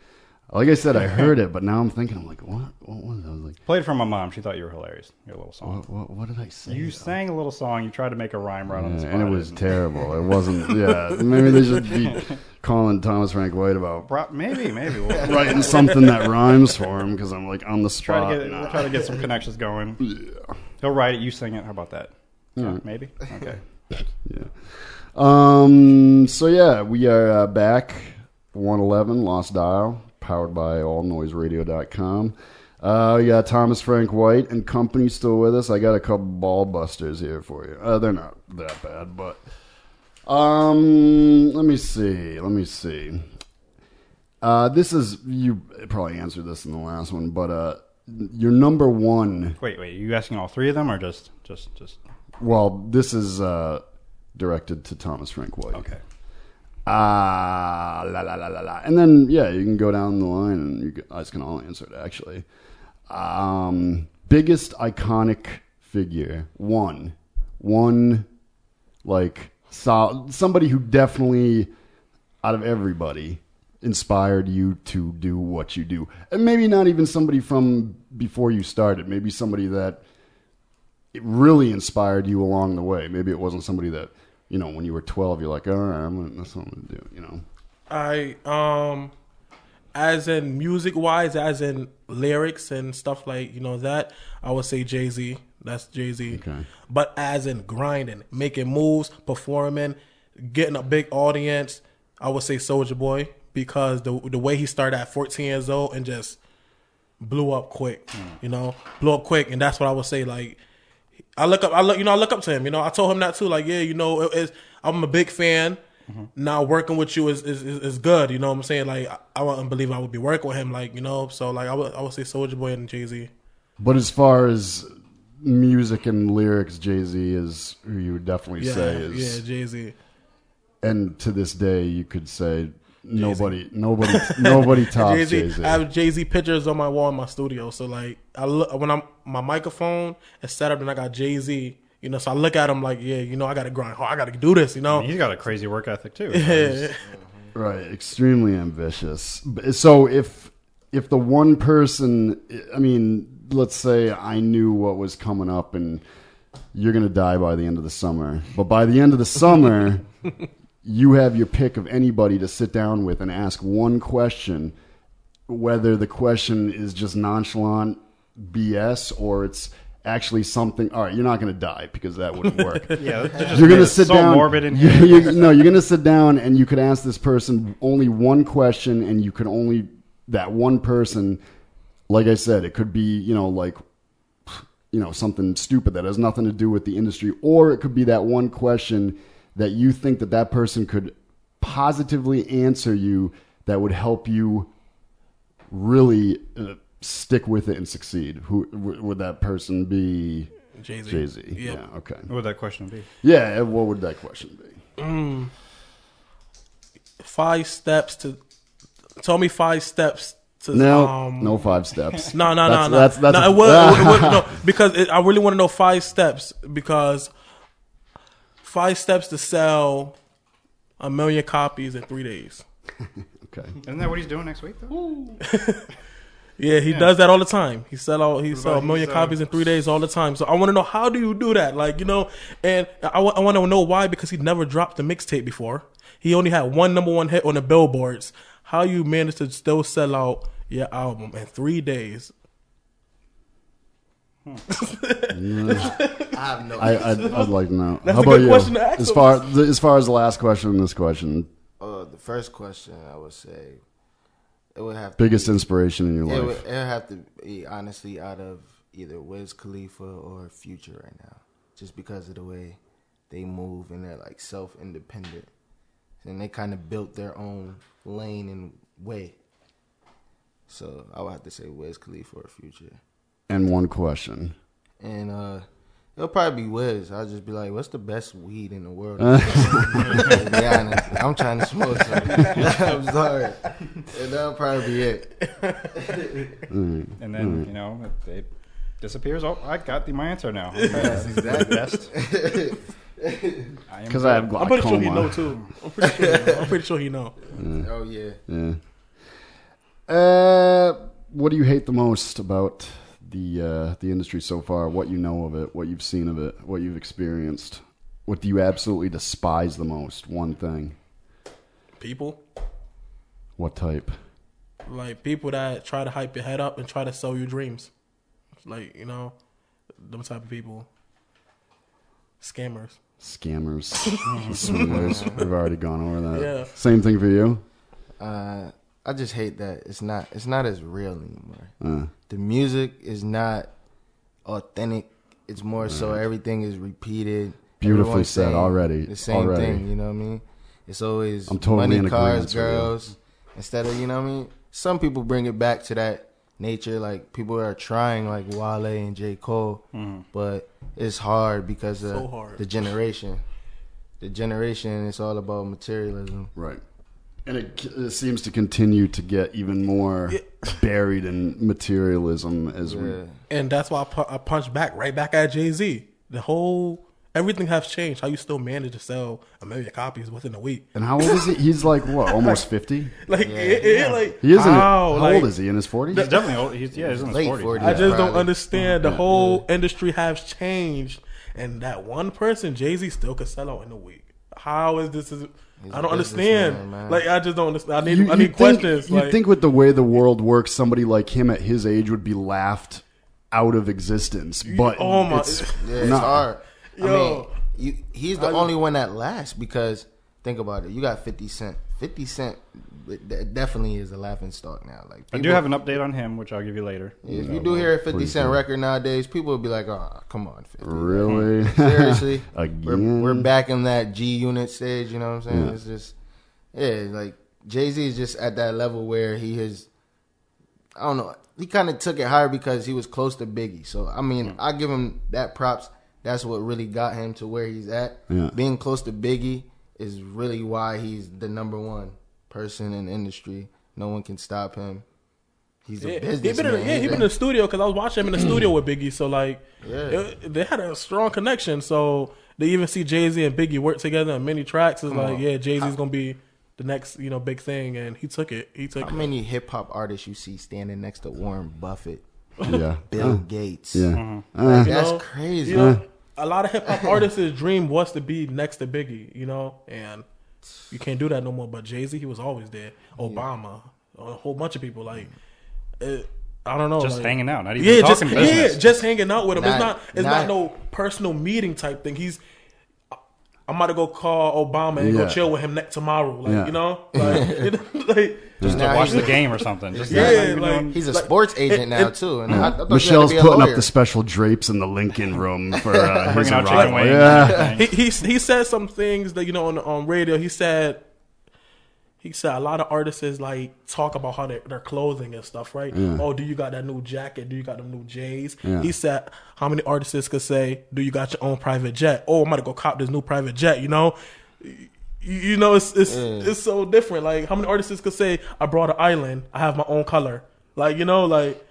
Like I said, I <laughs> heard it, but now I'm thinking, I'm like, what? What was it? I was like, Played it for my mom. She thought you were hilarious. Your little song. what, what, what did I say? You sang a little song. You tried to make a rhyme right on the spot. and it was terrible. It wasn't. Yeah, maybe they should be <laughs> calling Thomas Frank White about Bro- maybe, maybe we'll <laughs> writing something that rhymes for him because I'm like on the Try spot. to get Nah. try to get some connections going. Yeah. He'll write it. You sing it. How about that? Right. Maybe. Okay. Yeah. Um. So yeah, we are uh, back. 111 Lost Dial, powered by AllNoiseRadio.com. Uh, we got Thomas Frank White and company still with us. I got a couple ball busters here for you. Uh, they're not that bad, but um, let me see. Let me see. Uh, this is you probably answered this in the last one, but uh, your number one. Wait, wait. you asking all three of them, or just just just? Well, this is uh, directed to Thomas Frank White. Okay. Ah, la la la la la. And then yeah, you can go down the line and you guys can all answer it actually. Um, biggest iconic figure, one, one, like so, somebody who definitely out of everybody inspired you to do what you do, and maybe not even somebody from before you started. Maybe somebody that it really inspired you along the way. Maybe it wasn't somebody that you know when you were twelve. You're like, all right, I'm gonna, that's what I'm gonna do. You know. I um as in music wise, as in lyrics and stuff like you know that, I would say Jay Z. That's Jay Z. Okay. But as in grinding, making moves, performing, getting a big audience, I would say Soulja Boy because the the way he started at 14 years old and just blew up quick. You know, blew up quick, and that's what I would say. Like, I look up, I look, you know, I look up to him. You know, I told him that too. Like, yeah, you know, it, I'm a big fan. Mm-hmm. Now working with you is, is is is good. You know what I'm saying? Like, I, I wouldn't believe I would be working with him. Like, you know, so like I would I would say Soulja Boy and Jay Z. But as far as music and lyrics, Jay Z is who you would definitely Yeah, say is. yeah, Jay Z. And to this day, you could say nobody, nobody, nobody <laughs> tops Jay Jay Z. Z. I have Jay Z pictures on my wall in my studio. So like, I look when I'm my microphone is set up, and I got Jay Z. You know, so I look at him like, yeah, you know, I got to grind hard. I got to do this. You know, He's got a crazy work ethic too. Yeah. Mm-hmm. Right, extremely ambitious. So if if the one person, I mean, let's say I knew what was coming up, and you're gonna die by the end of the summer, but by the end of the summer, <laughs> you have your pick of anybody to sit down with and ask one question, whether the question is just nonchalant BS or it's actually something. All right, you're not going to die because that wouldn't work. <laughs> Yeah, just you're going to it sit so down. morbid in <laughs> here. you- no, you're going to sit down and you could ask this person only one question, and you could only that one person. Like I said, it could be you know like you know something stupid that has nothing to do with the industry, or it could be that one question that you think that that person could positively answer you that would help you really uh, stick with it and succeed. Who w- would that person be? Jay-Z. Jay Z. Yep. Yeah. Okay. What would that question be? Yeah. What would that question be? Mm. Five steps to. Tell me five steps to. No, um, no five steps. <laughs> No, no, That's- no, no. that's- that's no, it would, <laughs> it no, because it, I really want to know five steps because five steps to sell a million copies in three days. <laughs> okay. Isn't that what he's doing next week though? <laughs> Yeah, he Yeah. does that all the time. He sell all, he What sell a million he's, copies in three days all the time. So I want to know how do you do that? Like you know, and I, want to know why because he never dropped a mixtape before. He only had one number one hit on the billboards. How you managed to still sell out your album in three days? <laughs> I have no. I, I'd, I'd like to know. That's How a about good you? question to ask as him. far as far as the last question in this question, Uh, the first question I would say it would have Biggest to be, inspiration in your it life? Would, it would have to be honestly out of either Wiz Khalifa or Future right now, just because of the way they move and they're like self independent, and they kind of built their own lane and way. So I would have to say Wiz Khalifa or Future. And one question. And uh, It'll probably be Wiz. I'll just be like, "What's the best weed in the world?" <laughs> to be honest, I'm trying to smoke some. <laughs> I'm sorry, and that'll probably be it. Mm. <laughs> And then Mm. you know it, it disappears. Oh, I got the, my answer now. Okay, Yes, exactly. Best. I am 'Cause I have good. I'm pretty sure he know too. I'm pretty sure. He know. I'm pretty sure he know. Mm. Oh yeah. Yeah. Uh, what do you hate the most about the uh, the industry so far? What you know of it? What you've seen of it? What you've experienced? What do you absolutely despise the most? One thing. People What type? like people that try to hype your head up and try to sell you dreams, like you know, them type of people. Scammers. Scammers, <laughs> swindlers. We've already gone over that. Yeah. Same thing for you. Uh, I just hate that it's not it's not as real anymore. Uh. The music is not authentic. It's more so everything is repeated. Beautifully Everyone's said already, The same already. thing, you know what I mean? It's always I'm totally money, in cars, agreement with you. girls. Instead of you know what I mean. Some people bring it back to that nature. Like people are trying, like Wale and J Cole, Mhm. but it's hard because of So hard. the generation. The generation, it's all about materialism. Right. And it, it seems to continue to get even more buried in materialism as we. And that's why I, pu- I punched back right back at Jay Z. The whole everything has changed. How you still manage to sell a million copies within a week? And how old is he? He's like what, <laughs> almost fifty. <laughs> Like, it, it, like He isn't. how, How like- old is he? In his forties? He's definitely old. He's yeah, he's in his Late 40s. 40s. I just don't understand. The whole industry has changed, and that one person, Jay Z, still could sell out in a week. How is this? Is He's I a don't understand. man. Like I just don't understand. I need. You, I need think, questions. You like, think with the way the world works, somebody like him at his age would be laughed out of existence. But oh my- it's <laughs> Yeah, it's not. hard. I Yo. mean, you, he's the I- only one that lasts because think about it. You got Fifty Cent. Fifty Cent it definitely is a laughing stock now. Like I do have an update on him, which I'll give you later. If you do hear a Fifty Cent Cent record nowadays, people will be like, "Oh, come on, 50. Really? <laughs> Seriously, <laughs> Again? We're, we're back in that G Unit stage. You know what I'm saying? Yeah. It's just, yeah, like Jay Z is just at that level where he has. I don't know. He kind of took it higher because he was close to Biggie. So I mean, Hmm. I give him that props. That's what really got him to where he's at. Yeah. Being close to Biggie is really why he's the number one person in the industry. No one can stop him. He's a Yeah, he businessman. been in, yeah, he He's been in the studio because I was watching him in the <clears throat> studio with Biggie. So like, Yeah. it- they had a strong connection. So they even see Jay Z and Biggie work together on many tracks. It's Come like, on. yeah, Jay Z's gonna be the next you know big thing, and he took it. He took How it. many hip hop artists you see standing next to Warren Buffett, <laughs> Yeah. Bill Uh, Gates? Yeah. Mm-hmm. Uh, Like, that's know? crazy. You know, a lot of hip hop artists' dream was to be next to Biggie, you know, and you can't do that no more. But Jay Z, he was always there. Obama, a whole bunch of people. Like, it, I don't know, Just like- hanging out, not even yeah, just talking yeah, just hanging out with him. it's Not- not, it's not- not, no personal meeting type thing. He's. I'm about to go call Obama and Yeah. go chill with him next tomorrow. Like Yeah. you know, like, <laughs> like Just to watch the game or something. Just Yeah, not even like- doing- He's a Like, sports agent it- now it- too, and I, I thought you had Michelle's to be a putting up the special drapes in the Lincoln room for uh, his arrival. Yeah. he, he he said some things that you know on on radio. He said he said a lot of artists is like talk about how they, their clothing and stuff, right? Yeah. Oh, do you got that new jacket? Do you got them new J's? Yeah. He said how many artists could say, "Do you got your own private jet?" Oh, I'm gonna go cop this new private jet. You know. You, you know it's it's Yeah. it's so different. Like how many artists could say, "I brought an island. I have my own color." Like you know, like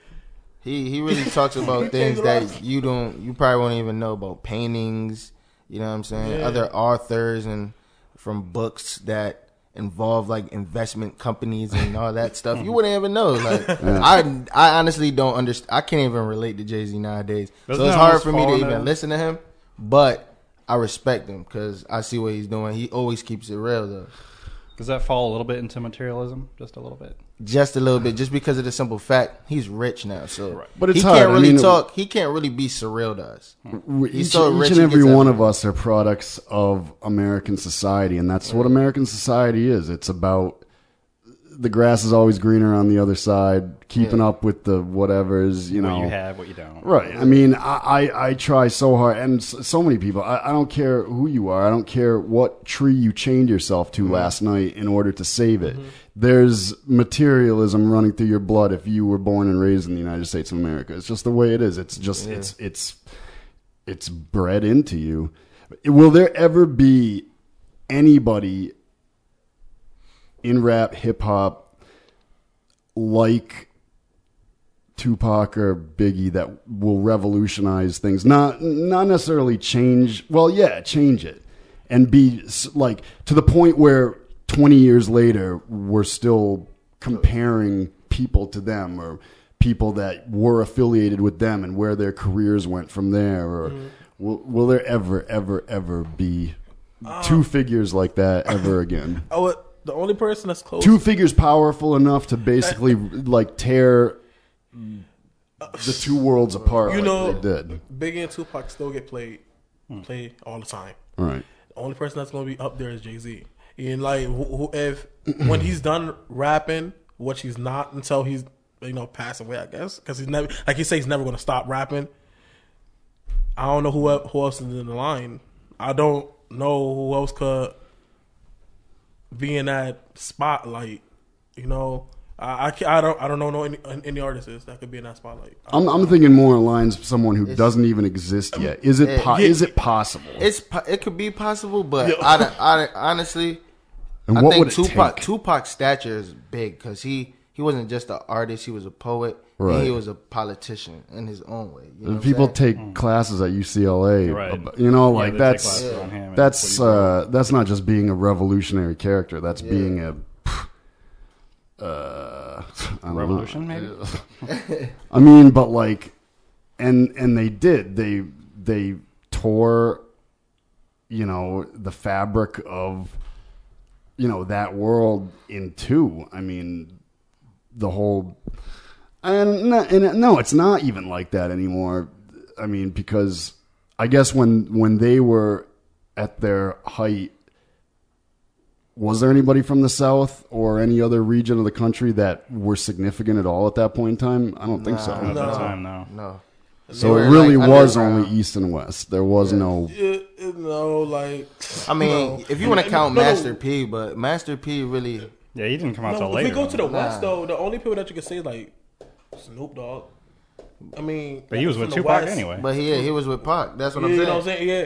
He he really talks about <laughs> things changed a lot. that you don't you probably won't even know about paintings. You know what I'm saying? Yeah. Other authors and from books that involve like investment companies and all that <laughs> stuff. You wouldn't even know. Like I I honestly don't understand. I can't even relate to Jay Z nowadays. Doesn't so it's hard for me to even into- listen to him. But I respect him because I see what he's doing. He always keeps it real though. Does that fall a little bit into materialism? Just a little bit. Just a little bit, just because of the simple fact he's rich now. So But it's he hard. can't I mean, talk. He can't really be surreal to us. Hmm. We- He's each, so each rich, and every one everything. of us are products of American society, and that's what American society is. It's about the grass is always greener on the other side, keeping Yeah. up with the whatever's, you know. What you have, what you don't. Right. I mean, I, I, I try so hard, and s- so many people. I, I don't care who you are. I don't care what tree you chained yourself to mm-hmm. last night in order to save it. Mm-hmm. There's materialism running through your blood if you were born and raised in the United States of America. It's just the way it is. It's just Yeah. it's it's it's bred into you. Will there ever be anybody in rap, hip hop, like Tupac or Biggie that will revolutionize things? Not not necessarily change. Well, yeah, change it and be like to the point where 20 years later we're still comparing people to them or people that were affiliated with them and where their careers went from there or mm-hmm. will, will there ever ever ever be two um, figures like that ever again <laughs> oh the only person that's close. two figures powerful enough to basically <laughs> like tear mm. the two worlds apart you like know, they did Biggie and Tupac still get played, hmm. played all the time. All right. The only person that's gonna be up there is Jay Z. And like, who, who, if when he's done rapping, which he's not until he's you know passed away, I guess, because he's never like he says he's never gonna stop rapping. I don't know who el- who else is in the line. I don't know who else could be in that spotlight. You know, I I, I don't I don't know no any, any artists that could be in that spotlight. I'm, I'm thinking more in lines of someone who doesn't even exist yet. Is it po- Yeah. is it possible? It's it could be possible, but Yo. I, I, honestly, And I what think would Tupac take? Tupac's stature is big because he he wasn't just an artist; he was a poet Right. and he was a politician in his own way. You know People saying? take classes at UCLA, Right. you know, like they take that's classes on him and that's uh, that's not just being a revolutionary character. That's Yeah. being a uh, I don't know. Revolution, maybe? <laughs> I mean, but like, and and they did they they tore, you know, the fabric of, you know, that world in two. I mean, the whole, and no, and no, it's not even like that anymore. I mean, because I guess when when they were at their height. Was there anybody from the South or any other region of the country that were significant at all at that point in time? I don't think so. Not at that time, no. No. So it really like, was only East and West. There was no. Yeah, you know, like I mean, no. if you want to count No, no. Master P, but Master P really. Yeah, he didn't come out No, if we go to the West Nah. though, the only people that you can say is like Snoop Dogg. I mean, But he was with Tupac West. anyway. But he he was with Pac. That's what I'm saying. you know what I'm saying? Yeah.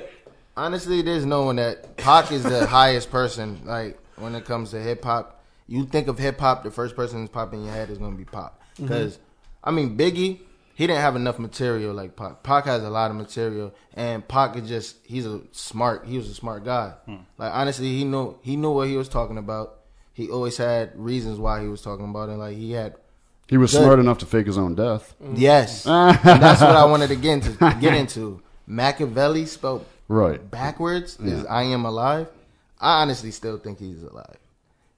Honestly, there's no one that Pac is the <laughs> highest person. Like when it comes to hip hop, you think of hip hop, the first person that's popping in your head is gonna be Pac. Mm-hmm. Because I mean, Biggie, he didn't have enough material like Pac. Pac has a lot of material, and Pac is just he's a smart. He was a smart guy. Hmm. Like honestly, he knew he knew what he was talking about. He always had reasons why he was talking about it. Like he had. He was good- smart enough to fake his own death. Mm. Yes, <laughs> and that's what I wanted to get into. Get into Machiavelli spoke Right. backwards is I am alive. I honestly still think he's alive.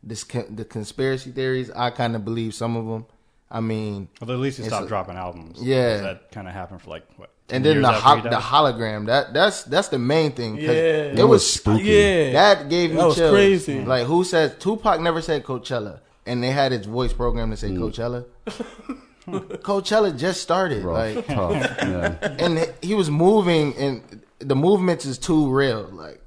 This the conspiracy theories, I kind of believe some of them. I mean, Well, at least he stopped a- dropping albums. Yeah, that kind of happened for like what? and then the ho- the hologram that that's that's the main thing. Yeah. it That was was spooky. Yeah. That gave me That was chills. crazy. Mm. Like who says Tupac never said Coachella, and they had his voice program to say mm. Coachella. <laughs> Coachella just started, Rough, like tough, yeah. <laughs> and he was moving, and the movements is too real. Like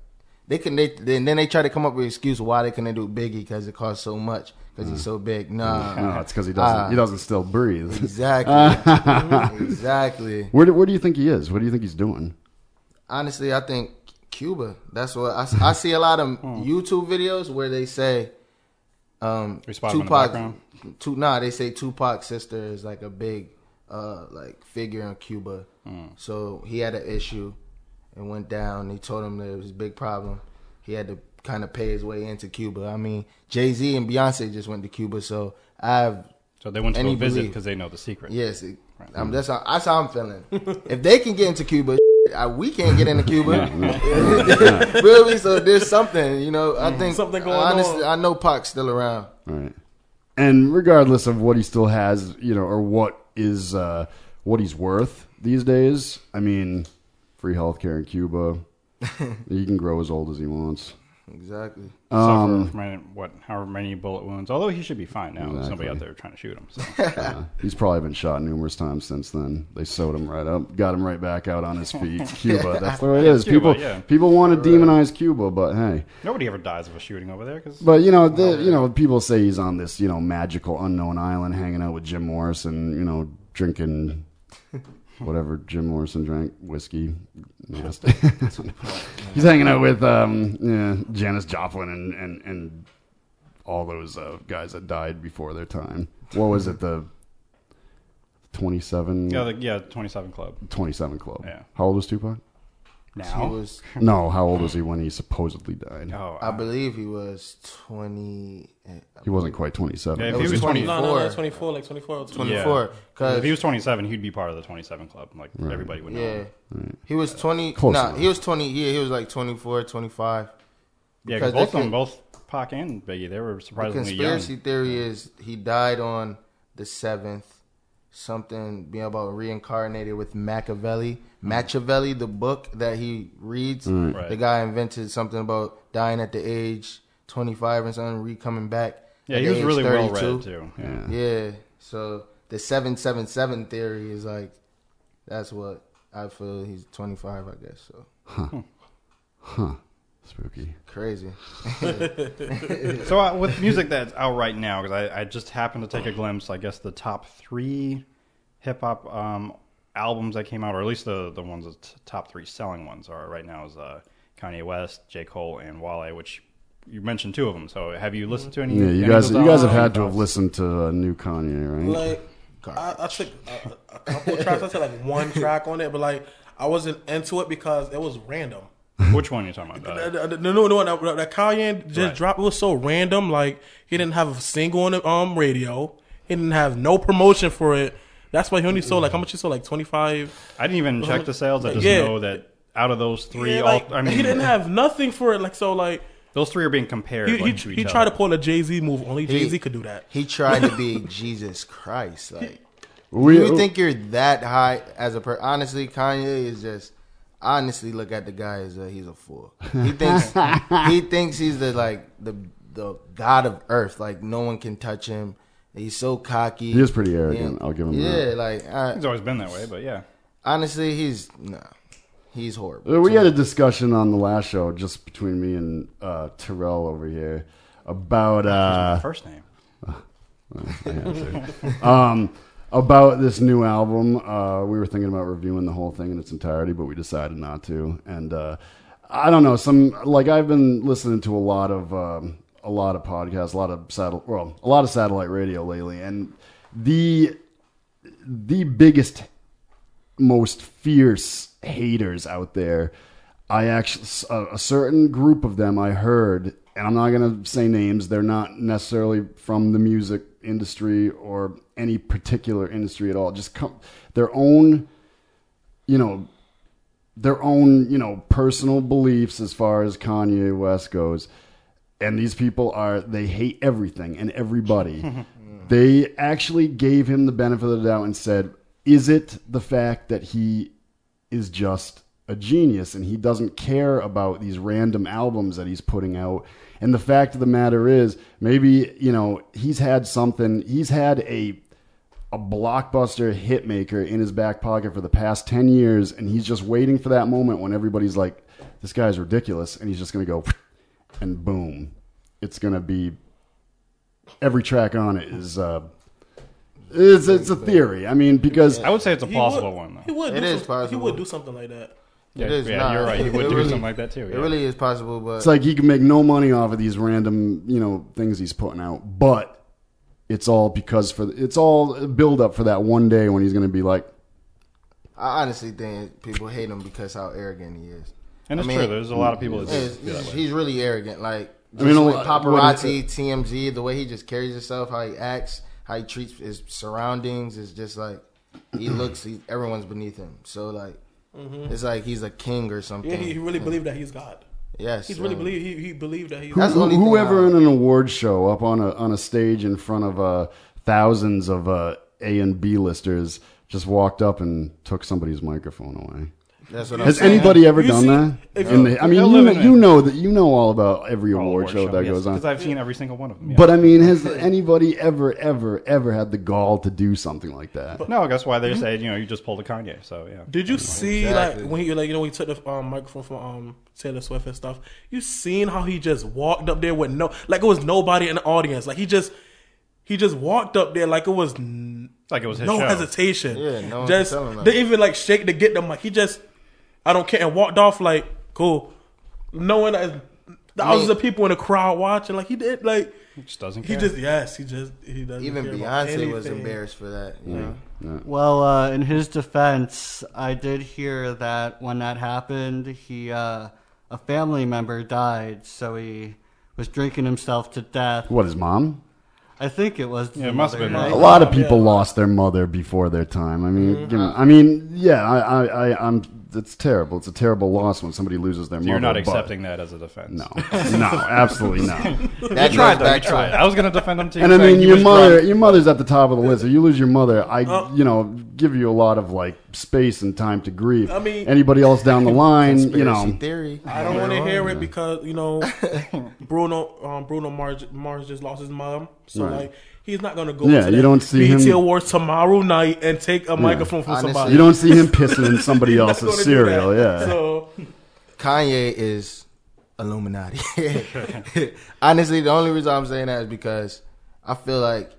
they can, they then then they try to come up with an excuse why they couldn't do Biggie because it costs so much because he's so big. Nah, No, it's because he doesn't. Ah. he doesn't still breathe. Exactly. <laughs> Exactly. Where do, where do you think he is? What do you think he's doing? Honestly, I think Cuba. That's what I, I see a lot of YouTube videos where they say um, We spot him in the Tupac. background? Tu- nah, they say Tupac's sister is like a big uh, like figure in Cuba. So he had an issue and went down. They told him there was a big problem. He had to kind of pay his way into Cuba. I mean, Jay Z and Beyonce just went to Cuba, so I have. So they went to any go visit because they know the secret. Yes, it, um, that's how, that's how I'm feeling. if they can get into Cuba, <laughs> I, we can't get into Cuba. <laughs> <laughs> really? So there's something, you know. I think Something going honestly, on. I know Pac's still around. Right. And regardless of what he still has, you know, or what is uh, what he's worth these days, I mean, free healthcare in Cuba. <laughs> he can grow as old as he wants. Exactly. Um, Suffer from any- what, however many bullet wounds. Although he should be fine now. There's nobody Exactly. out there trying to shoot him. So. <laughs> uh, he's probably been shot numerous times since then. They sewed him right up, got him right back out on his feet. <laughs> Cuba, that's the way it is. Cuba, people, yeah. people want to demonize Cuba, but hey, Nobody ever dies of a shooting over there. Cause But you know, the, you know, people say he's on this, you know, magical unknown island, hanging out with Jim Morrison, you know, drinking whatever Jim Morrison drank whiskey. Nasty. <laughs> He's hanging out with um, yeah, Janis Joplin and and and all those uh, guys that died before their time. What was it? The twenty seven. Yeah, the, yeah, 27 Club. 27 Club. Yeah. How old was Tupac? Now? He was- <laughs> no, how old was he when he supposedly died? Oh, I believe he was 20. Eh, he wasn't quite 27. Yeah, if It he was was 24. No, no, no, 24, like 24. or 24. 24. Cause- if he was 27, he'd be part of the 27 Club. Like Right. everybody would know. Yeah. him. He was 20. Close nah, enough. he was 20. Yeah, he was like 24, 25. Yeah, Because because both of them, both Pac and Biggie, they were The surprisingly young. conspiracy theory is he died on the 7th. Something being about reincarnated with Machiavelli. Machiavelli, the book that he reads, Right. Right. the guy invented something about dying at the age 25 and something, re coming back. Yeah, at he the was age really well read too. Yeah. Yeah. So the 777 theory is like, that's what I feel he's 25, I guess. So Huh. Hmm. Huh. Spooky. crazy. <laughs> so uh, with music that's out right now, because I, I just happened to take a glimpse, I guess the top three hip hop um, albums that came out, or at least the the ones, the t- top three selling ones, are right now is uh, Kanye West, J Cole, and Wale, which you mentioned two of them. So have you listened to any? Yeah, you any guys, those you guys have had to have listened to uh, new Kanye, right? Like, I, I took a, a couple tracks. I took like one track on it, but like, I wasn't into it because it was random. Which one are you talking about? The, the, the new one that, that Kanye just Right. dropped it was so random. Like he didn't have a single on the um radio. He didn't have no promotion for it. That's why he only sold like how much he sold like twenty five. I didn't even check the sales. I just Yeah. know that out of those three, Yeah, all, I mean, he didn't have nothing for it. Like so, like those three are being compared. he, like, he, to he each tried to pull a Jay Z move. Only Jay Z could do that. He tried to be <laughs> Jesus Christ. Like, We- you think you're that high as a person? Honestly, Kanye is just. Honestly, look at the guy as a, he's a fool. He thinks <laughs> he thinks he's the like the the god of earth. Like no one can touch him. He's so cocky. He is pretty arrogant, I'll give him yeah, that. like uh, He's always been that way, but yeah. honestly, he's no, he's horrible. Uh, We had a discussion on the last show, just between me and uh, Terrell over here, about uh, First name. <laughs> I have to. um, about this new album. Uh, we were thinking about reviewing the whole thing in its entirety, but we decided not to. And uh, I don't know. Some like I've been listening to a lot of um, a lot of podcasts, a lot of satellite, well, a lot of satellite radio lately, and the the biggest, most fierce haters out there. I actually a, a certain group of them I heard, and I'm not gonna say names. They're not necessarily from the music industry or any particular industry at all. Just come their own, you know, their own you know personal beliefs as far as Kanye West goes. And these people are they hate everything and everybody. <laughs> they actually gave him the benefit of the doubt and said, "Is it the fact that he is just a genius and he doesn't care about these random albums that he's putting out. And the fact of the matter is, maybe, you know, he's had something, he's had a a blockbuster hit maker in his back pocket for the past 10 years and he's just waiting for that moment when everybody's like this guy's ridiculous and he's just going to go and boom. It's going to be every track on it is uh it's, it's a theory. I mean, because I would say it's a He plausible would- one, though. He would. It do is some- He would do something like that. Yeah, it is. yeah, nah, you're right. He would do really- something like that too. It really is possible, but It's like he can make no money off of these random, you know, things he's putting out, but it's all because for it's all a build up for that one day when he's going to be like, I honestly think people hate him because how arrogant he is. And I it's mean, true. There's a lot of people that he's, do that he's really arrogant. Like I mean, just a with paparazzi, TMZ, the way he just carries himself, how he acts, how he treats his surroundings is just like he looks. He, everyone's beneath him. So like Mhm. it's like he's a king or something. Yeah, he, he really believed that he's God. Yes, he's really believed. He, he believed that he. who, who- whoever in an award show up on a on a stage in front of uh, thousands of uh, A and B listers just walked up and took somebody's microphone away. That's what I'm Has saying. anybody ever You done see- that? if In you- the- I mean, you, live in you know that you know all about every award, show that goes on. because I've seen every single one of them. yeah. But I mean, has anybody ever, ever, ever had the gall to do something like that? no, that's why they say you know you just pulled a Kanye. So yeah. Did you see Exactly. like when you like you know when he took the um, microphone from um, Taylor Swift and stuff? You seen how he just walked up there with no like it was nobody in the audience. Like he just he just walked up there like it was. n- like it was his no show. hesitation. Yeah, no one just can tell him that. they even like shake to get them. Like he just, I don't care, and walked off like cool, knowing that thousands mean- of people in the crowd watching. Like he did, like He just doesn't he care. just yes, he just he doesn't. Even care about Beyonce was embarrassed for that. You know. Well, uh, in his defense, I did hear that when that happened, he uh, a family member died, so he was drinking himself to death. What, his mom? I think it was. Yeah, it must have been right? A lot of people lost their mother before their time. I mean, Mm-hmm. you know, I mean, yeah, I, I, I, I'm. It's terrible. It's a terrible loss when somebody loses their So mother. you're not but- accepting that as a defense. No, no, absolutely not. <laughs> That you goes tried, though. You back to- tried. I was going to defend him too. And I saying mean, he your was mother, drunk. your mother's at the top of the list. If you lose your mother, I, Uh, you know, give you a lot of like space and time to grieve. I mean- anybody else down the line, you Conspiracy know, theory. I don't want to hear it because you know <laughs> Bruno um, Bruno Mars Mars just lost his mom, so Right. like he's not gonna go. Yeah, to you don't see BET him- Awards tomorrow night and take a microphone from Honestly, somebody. you don't see him <laughs> pissing in somebody else's cereal. Yeah, So Kanye is Illuminati. <laughs> honestly, the only reason I'm saying that is because I feel like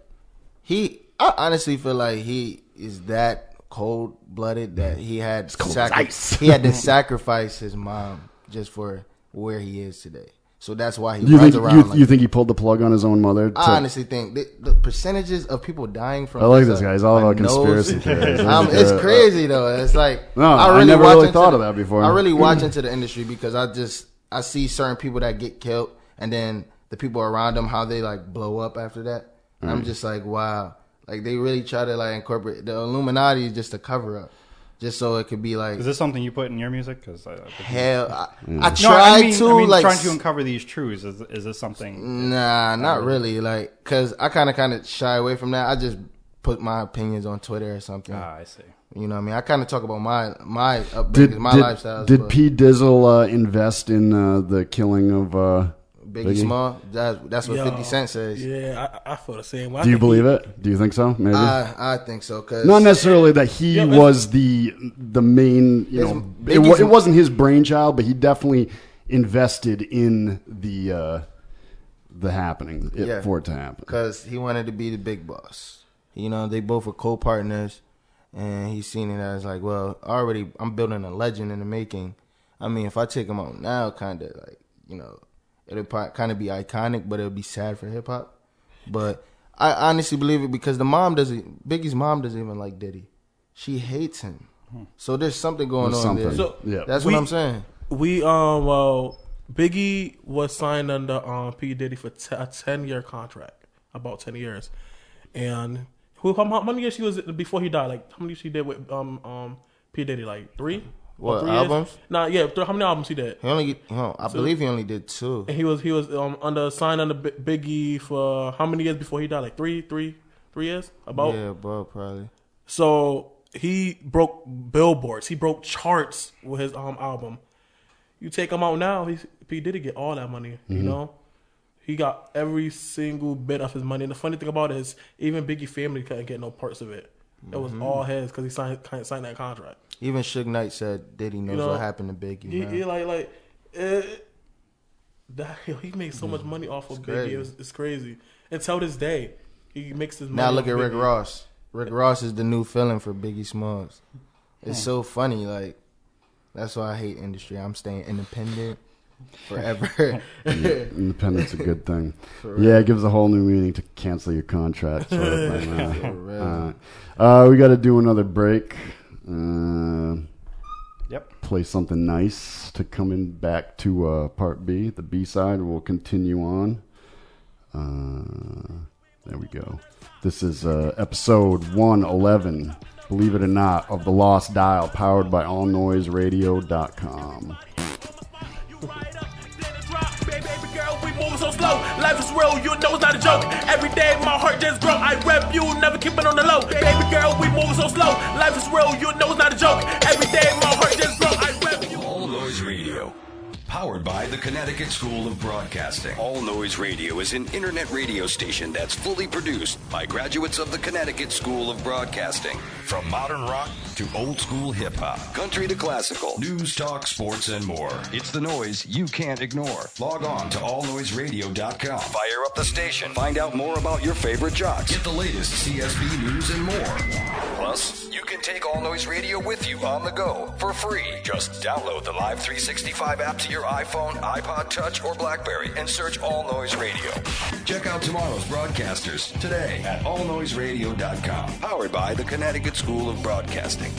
he. I honestly feel like he is that cold blooded that he had cold sacri- he had to <laughs> sacrifice his mom just for where he is today. So that's why he you runs think around. you, like you think he pulled the plug on his own mother? to- I honestly think the, the percentages of people dying from I like this, uh, guy. He's all about conspiracy <laughs> theories. Um, it's crazy though. It's like No, I really never watch really thought the- of that before. I really <laughs> watch into the industry because I just I see certain people that get killed, and then the people around them how they like blow up after that. And I'm just like, wow, like they really try to like incorporate the Illuminati is just a cover up, just so it could be like Is this something you put in your music? Because I, I hell. <laughs> I, Mm. I No, tried I mean, to I mean, like trying to uncover these truths. Is, is this something? Nah, not really. Like, cause I kind of kind of shy away from that. I just put my opinions on Twitter or something. Ah, I see. You know, what I mean, I kind of talk about my my upbringing, Did my did, lifestyle. did P Dizzle uh, invest in uh, the killing of uh, Biggie, Small? That, that's what Yo, Fifty Cent says. Yeah, I, I feel the same. way. Do you believe he- it? Do you think so? Maybe. I I think so. Cause Not necessarily that he Yeah, was the the main. You know, it, wa- it wasn't his brainchild, but he definitely invested in the uh, the happening it, Yeah. for it to happen. because he wanted to be the big boss. You know, they both were co-partners, and he's seen it as like, well, already I'm building a legend in the making. I mean, if I take him out now, kind of like, you know, it'll kind of be iconic, but it'll be sad for hip hop. But I honestly believe it because the mom doesn't. Biggie's mom doesn't even like Diddy. She hates him. So there's something going There's on something. there. So Yeah. That's we- what I'm saying. We um well Biggie was signed under um P Diddy for t- a ten year contract, about ten years, and who how, how many years he was before he died? Like how many years he did with um um P Diddy? Like three. What, albums? Nah, yeah. Th- how many albums he did? He only, oh, I So- believe he only did two. And he was he was um under signed under B- Biggie for how many years before he died? Like three, three, three years. About yeah, bro, probably. so he broke billboards. He broke charts with his um album. You take him out now, he's P Diddy get all that money. You Mhm. know, he got every single bit of his money. And the funny thing about it is, even Biggie family couldn't get no parts of it. It was Mhm. all his because he signed signed that contract. Even Suge Knight said Diddy knows know, what happened to Biggie. He, man. he like like uh, that, <laughs> he made so much money off of It's Biggie. crazy. It it's crazy. Until this day, he makes his money. Now look off at Rick Biggie. Ross. Rick Ross is the new villain for Biggie Smalls. It's Hmm. so funny, like that's why I hate industry. I'm staying independent <laughs> forever. Yeah, independent's a good thing. <laughs> Yeah, it gives a whole new meaning to cancel your contract. Sort of thing, uh, uh, uh, we got to do another break. Uh, Yep. Play something nice to come in back to uh, part B, the B side. We'll continue on. Uh, there we go. This is uh, episode 111, believe it or not, of The Lost Dial, powered by allnoiseradio.com. <laughs> Slow. Life is real, you know it's not a joke. Every day my heart just grow. I rep you, never keep it on the low. Baby girl, we moving so slow. Life is real, you know it's not a joke. Every day my heart just grow. I rep you. All Noise Radio, powered by the Connecticut School of Broadcasting. All Noise Radio is an internet radio station that's fully produced by graduates of the Connecticut School of Broadcasting. From modern rock to old school hip hop, country to classical, news, talk, sports, and more. It's the noise you can't ignore. Log on to allnoiseradio.com. Fire up the station. Find out more about your favorite jocks. Get the latest CSB news and more. Plus, you can take All Noise Radio with you on the go for free. Just download the Live 365 app to your iPhone, iPod Touch, or Blackberry and search All Noise Radio. Check out tomorrow's broadcasters today at allnoiseradio.com. Powered by the Connecticut School of Broadcasting.